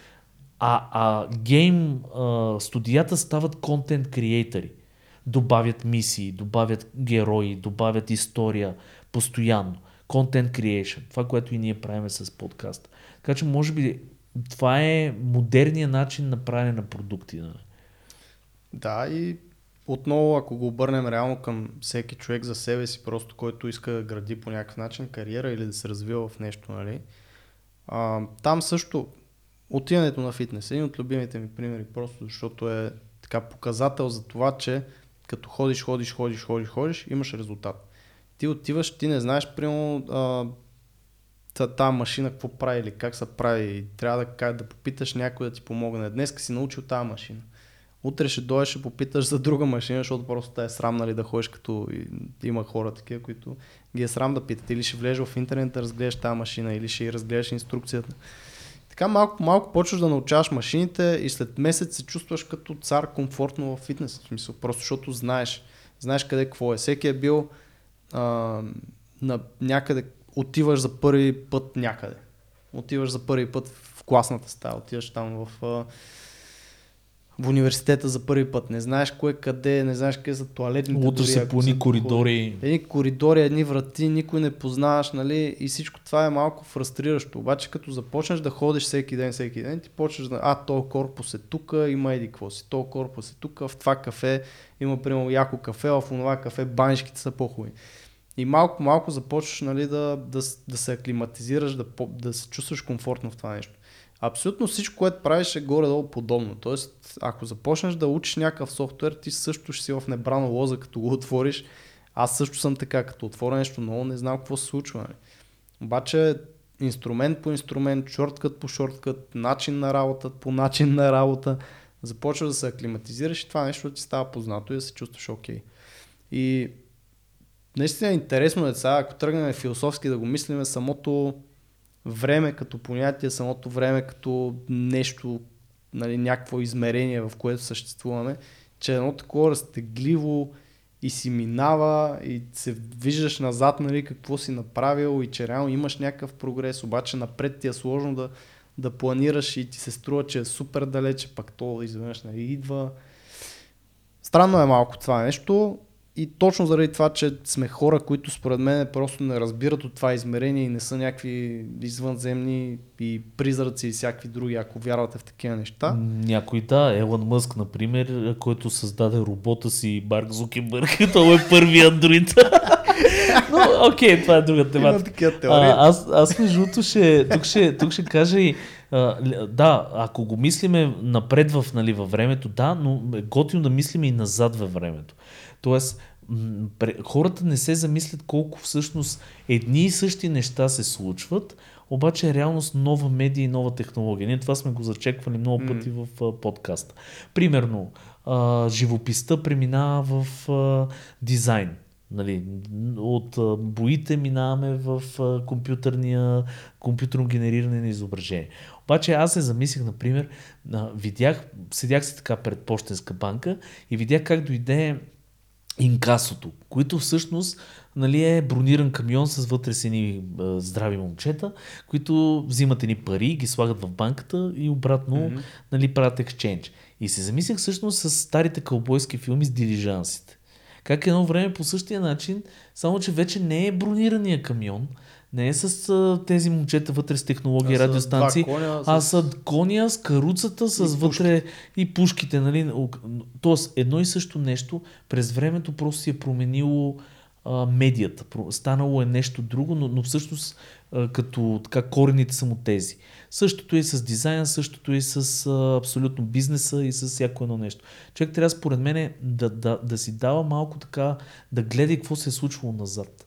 а, а гейм а, студията стават контент креатори. Добавят мисии, добавят герои, добавят история постоянно. Content creation. Това, което и ние правиме с подкаст. Така че, може би, това е модерният начин на правене на продукти. Нали?
Да, и отново, ако го обърнем реално към всеки човек за себе си, просто който иска да гради по някакъв начин кариера или да се развива в нещо, нали? А, там също отиването на фитнес е един от любимите ми примери, просто защото е така показател за това, че като ходиш, ходиш, ходиш, ходиш, ходиш, имаш резултат. Ти отиваш, ти не знаеш, примерно, тази машина какво прави или как се прави. И трябва да, как, да попиташ някой да ти помогне. Днес си научил тази машина. Утре ще дойдеш ще попиташ за друга машина, защото просто те е срам нали, да ходиш като има хора такива, които ги е срам да питат. Или ще влезеш в интернет да разгледаш тази машина, или ще разгледаш инструкцията. така малко малко почваш да научаваш машините и след месец се чувстваш като цар комфортно в фитнес. В смисъл, просто защото знаеш. Знаеш къде какво е. Всеки е бил а, на някъде, отиваш за първи път някъде. Отиваш за първи път в класната стая, отиваш там в, в университета за първи път. Не знаеш кое къде, не знаеш къде са туалетните.
Луташ се по едни коридори.
Едни коридори, едни врати, никой не познаваш, нали? И всичко това е малко фрустриращо. Обаче като започнеш да ходиш всеки ден, всеки ден, ти почваш да, а, то корпус е тука, има еди какво си, то корпус е тука, в това кафе има, примерно, яко кафе, а в това кафе банишките са по-хубави. И малко малко започваш нали, да, да, да се аклиматизираш, да, да се чувстваш комфортно в това нещо. Абсолютно всичко, което правиш е горе-долу подобно. Тоест, ако започнеш да учиш някакъв софтуер, ти също ще си в небрана лоза, като го отвориш. Аз също съм така, като отворя нещо ново, не знам какво се случва. Нали. Обаче, инструмент по инструмент, шорткът по шорткът, начин на работа по начин на работа, започваш да се аклиматизираш и това нещо ти става познато и да се чувстваш окей. И наистина е интересно е сега, ако тръгнем философски да го мислиме, самото време като понятие, самото време като нещо, нали, някакво измерение, в което съществуваме, че едно такова разтегливо и си минава и се виждаш назад, нали, какво си направил и че реално имаш някакъв прогрес, обаче напред ти е сложно да, да планираш и ти се струва, че е супер далече, пак то изведнъж нали, идва. Странно е малко това нещо и точно заради това, че сме хора, които според мен просто не разбират от това измерение и не са някакви извънземни и призраци и всякакви други, ако вярвате в такива неща.
Някой да, Елън Мъск, например, който създаде робота си Марк Зукенбърг, той е първи андроид. Но, окей, това е друга
Има
тематика.
такива теории.
А, аз, аз между другото ще, тук, ще, тук ще кажа и л- да, ако го мислиме напред в, нали, във времето, да, но е готино да мислиме и назад във времето. Тоест, хората не се замислят колко всъщност едни и същи неща се случват, обаче е реалност нова медия и нова технология. Ние това сме го зачеквали много пъти в а, подкаста. Примерно, а, живописта преминава в а, дизайн. Нали, от а, боите минаваме в а, компютърния, компютърно генериране на изображение. Обаче аз се замислих, например, а, видях, седях си така пред почтенска банка и видях как дойде инкасото, които всъщност нали, е брониран камион с вътре с едни а, здрави момчета, които взимат едни пари, ги слагат в банката и обратно
Мгм.
нали, правят екшенч. И се замислях всъщност с старите кълбойски филми с дилижансите. Как едно време по същия начин, само че вече не е бронирания камион, не е с а, тези момчета вътре с технологии,
А
радиостанции,
коня с-
а са коня с каруцата, с
И
вътре и пушките. Нали? Тоест, едно и също нещо през времето просто си е променило а, медията. Станало е нещо друго, но, но всъщност а, като така корените са му тези. Същото е и с дизайна, същото е и с а, абсолютно бизнеса и с всяко едно нещо. Човек трябва според мен да, да, да си дава малко така, да гледа какво се е случвало назад.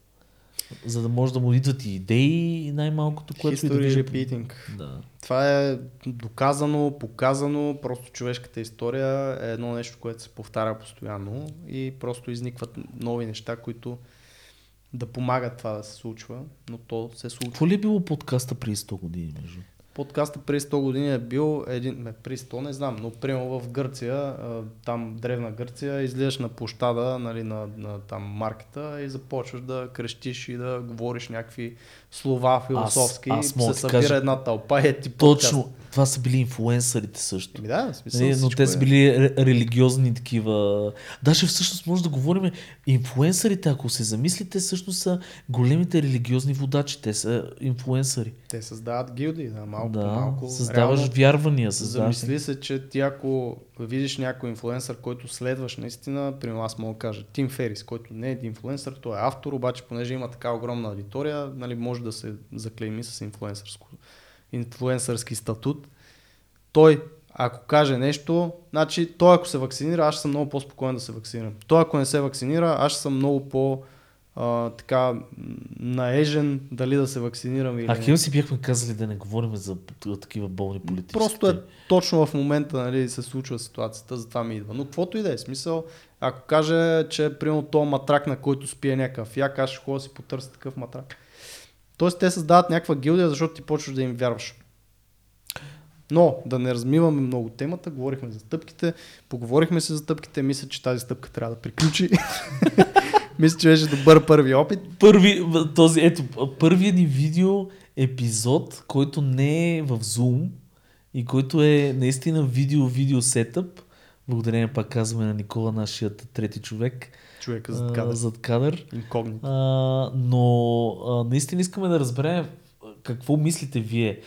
За да може да му идват и идеи най-малкото, което и да
History repeating.
Да.
Това е доказано, показано, просто човешката история е едно нещо, което се повтаря постоянно и просто изникват нови неща, които да помагат това да се случва, но то се случва.
Какво ли е било подкаста преди 100 години, между?
Подкаста преди 100 години е бил един, ме, преди 100 не знам, но примерно в Гърция, там древна Гърция, излизаш на площада, нали, на, на там маркета и започваш да крещиш и да говориш някакви слова философски.
аз мога
се
да
събира
кажа-
една тълпа и е ти
Точно, това са били инфлуенсърите също.
Еми да, смисъл
Нали, но те
е.
са били ре- религиозни такива. Даже всъщност може да говорим, инфлуенсърите, ако се замислите, всъщност са големите религиозни водачи. Те са инфлуенсъри.
Те създават гилдии, да, малко
да,
по малко.
създаваш
Реално,
вярвания. Създаваш...
Замисли се, че ти ако видиш някой инфлуенсър, който следваш наистина, примерно аз мога да кажа Тим Ферис, който не е инфлуенсър, той е автор, обаче понеже има така огромна аудитория, нали, може да се заклейми с инфлуенсърски статут. Той, ако каже нещо, значи той ако се вакцинира, аз съм много по-спокоен да се вакцинирам. Той ако не се вакцинира, аз съм много по- а, така наежен дали да се вакцинирам или
А
не.
хем си бяхме казали да не говорим за такива болни политически.
Просто е точно в момента нали, се случва ситуацията, затова ми идва. Но каквото и да е, смисъл, ако каже, че примерно този матрак, на който спие някакъв як, аз ще ходя да си потърся такъв матрак. Тоест те създават някаква гилдия, защото ти почваш да им вярваш. Но да не размиваме много темата, говорихме за стъпките, поговорихме се за стъпките, мисля, че тази стъпка трябва да приключи. мисля, че беше добър първи опит.
Първи, този, ето, първият ни видео епизод, който не е в Zoom и който е наистина видео-видео сетъп. Благодарение пак казваме на Никола, нашият трети човек.
Човека зад кадър.
Зад кадър.
Инкогнито.
А, но а, наистина искаме да разберем какво мислите вие.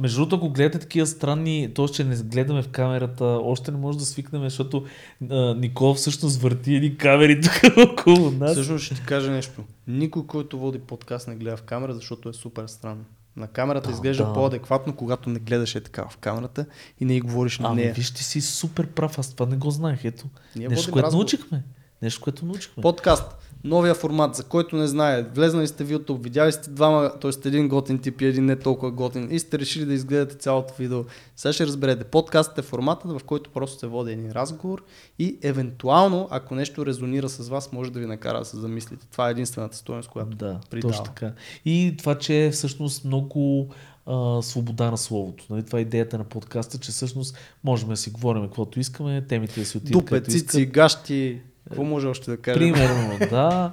Между другото, ако гледате такива странни, т.е. че не гледаме в камерата, още не може да свикнем, защото а, Никола всъщност върти едни камери тук около нас.
Всъщност ще ти кажа нещо. Никой, който води подкаст не гледа в камера, защото е супер странно. На камерата
Да,
изглежда
да.
по-адекватно, когато не гледаш е така в камерата и не й говориш на
Ами
нея.
виж, ти си супер прав, аз това не го знаех. Ето,
Ние
нещо, което
разговор.
научихме. Нещо, което научихме.
Подкаст. Новия формат, за който не знае. Влезнали сте в YouTube, видяли сте двама, т.е. един готин тип и един не толкова готин и сте решили да изгледате цялото видео. Сега ще разберете. Подкастът е форматът, в който просто се води един разговор и евентуално, ако нещо резонира с вас, може да ви накара да се замислите. Това е единствената стоеност, която
Да,
придава.
точно така. И това, че е всъщност много а, свобода на словото. Нали? Това е идеята на подкаста, че всъщност можем да си говорим каквото искаме, темите да си отидат
Дупе,
където
цици,
искат.
гащи. Какво може още да кажем?
Примерно, да.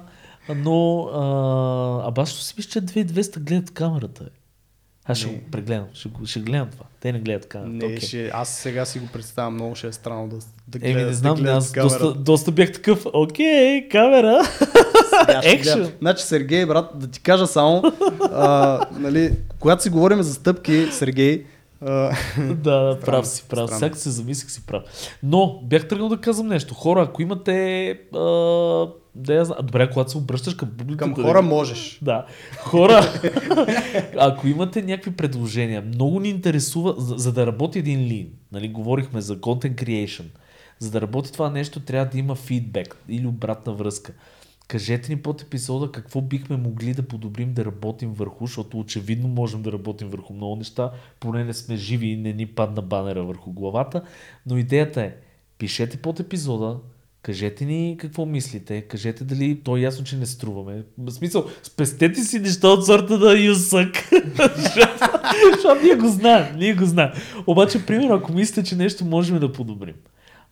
Но а, а бащото си мисля, че 2200 гледат камерата. е. Аз ще
Не.
го прегледам, ще, го, ще гледам това. Те не гледат камерата.
Не,
окей.
ще, аз сега си го представям, много ще е странно да, да
Еми,
гледа,
не знам,
да гледат
аз
камерата.
доста, доста бях такъв, окей, камера.
Гледам. Значи, Сергей, брат, да ти кажа само, а, нали, когато си говорим за стъпки, Сергей,
да, да, прав си, прав.
Странно.
Сега се замислих си прав. Но бях тръгнал да казвам нещо. Хора, ако имате... А, да я знам. Добре, когато се обръщаш към публиката...
към
да-
хора можеш.
Да. Хора, ако имате някакви предложения, много ни интересува, за, за да работи един лин, нали, говорихме за content creation, за да работи това нещо, трябва да има фидбек или обратна връзка. Кажете ни под епизода какво бихме могли да подобрим да работим върху, защото очевидно можем да работим върху много неща, поне не сме живи и не ни падна банера върху главата, но идеята е, пишете под епизода, Кажете ни какво мислите, кажете дали то е ясно, че не струваме. В смисъл, спестете си неща от сорта да. Защото- Защото ние го знаем, ние го знаем. Обаче, примерно, ако мислите, че нещо можем да подобрим.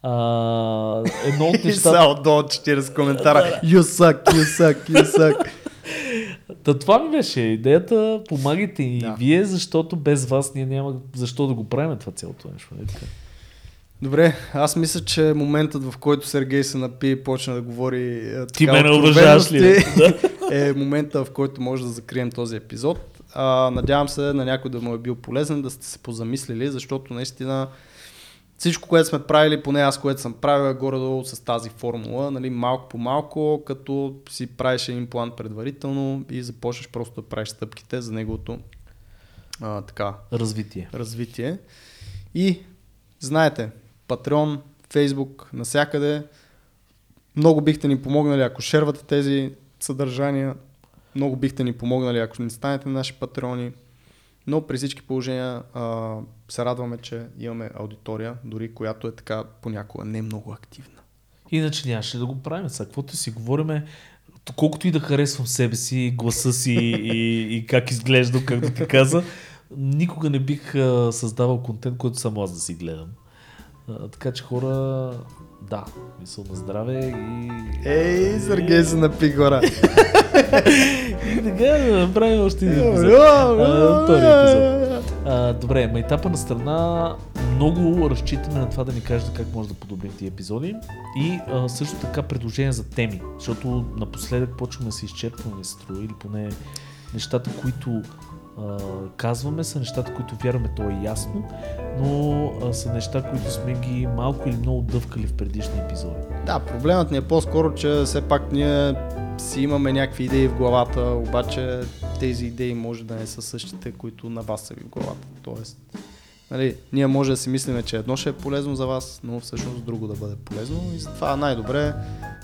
А, едно от нещата...
са отдолу 40 коментара. You suck, you suck, you suck.
Та това ми беше идеята. Помагайте и
Да.
вие, защото без вас ние няма защо да го правим това цялото нещо. Така.
Добре, аз мисля, че моментът в който Сергей се напи и почна да говори е,
Ти ме уважаваш ли?
е момента, в който може да закрием този епизод. А, надявам се на някой да му е бил полезен, да сте се позамислили, защото наистина всичко, което сме правили, поне аз, което съм правил, е горе-долу с тази формула, нали, малко по малко, като си правиш един план предварително и започнеш просто да правиш стъпките за неговото а, така,
Развитие.
развитие. И знаете, Patreon, Facebook, насякъде. Много бихте ни помогнали, ако шервате тези съдържания. Много бихте ни помогнали, ако не станете наши патреони. Но при всички положения а, се радваме, че имаме аудитория, дори която е така понякога не много активна.
Иначе нямаше да го правим. Сега, каквото си говориме, колкото и да харесвам себе си, гласа си и, и как изглеждам, както ти каза, никога не бих а, създавал контент, който само аз да си гледам. А, така че хора, да, мисъл на здраве и...
Ей, Сергей се напи гора.
И така да направим още един епизод. А, втори епизод. А, добре, майтапа на страна, много разчитаме на това да ни кажете как може да подобрим тия епизоди и а, също така предложения за теми, защото напоследък почваме да се изчерпваме, се струва, или поне нещата, които а, казваме са нещата, които вярваме, то е ясно, но а, са неща, които сме ги малко или много дъвкали в предишни епизоди.
Да, проблемът ни е по-скоро, че все пак ние си имаме някакви идеи в главата, обаче тези идеи може да не са същите, които на вас са ви в главата. Тоест, нали, ние може да си мислиме, че едно ще е полезно за вас, но всъщност друго да бъде полезно и затова най-добре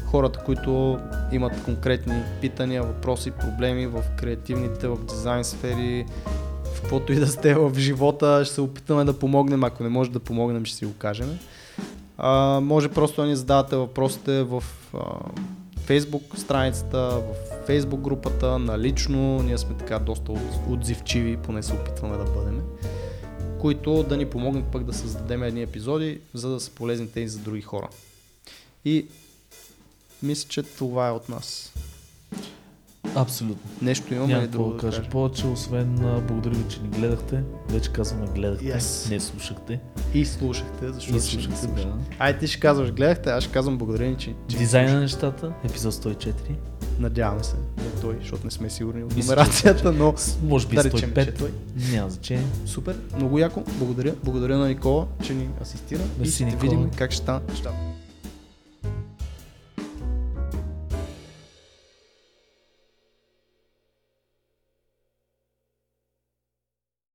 хората, които имат конкретни питания, въпроси, проблеми в креативните, в дизайн сфери, в каквото и да сте в живота, ще се опитаме да помогнем. Ако не може да помогнем, ще си го кажем. А, може просто да ни задавате въпросите в а, Facebook страницата, в Facebook групата, налично. Ние сме така доста от- отзивчиви, поне се опитваме да бъдем. които да ни помогнат пък да създадем едни епизоди, за да са полезни те и за други хора. И мисля, че това е от нас.
Абсолютно.
Нещо имаме
Няма какво
друго
да
да
кажа повече, освен а, благодаря ви, че ни гледахте. Вече казваме гледахте,
Yes.
не слушахте.
И слушахте, защото
И
ще
слушахте,
слушате.
да.
Ай, ти ще казваш, гледахте, аз ще казвам благодарение, че, че
Дизайн на нещата, епизод 104.
Надяваме се, да е той, защото не сме сигурни от
Мисля, че
номерацията, но
С- Може би
да речем, че е
105.
той.
Няма значение.
Супер, много яко. Благодаря. Благодаря на Никола, че ни асистира. и
Мерси,
ще
Никола.
видим как ще стане нещата.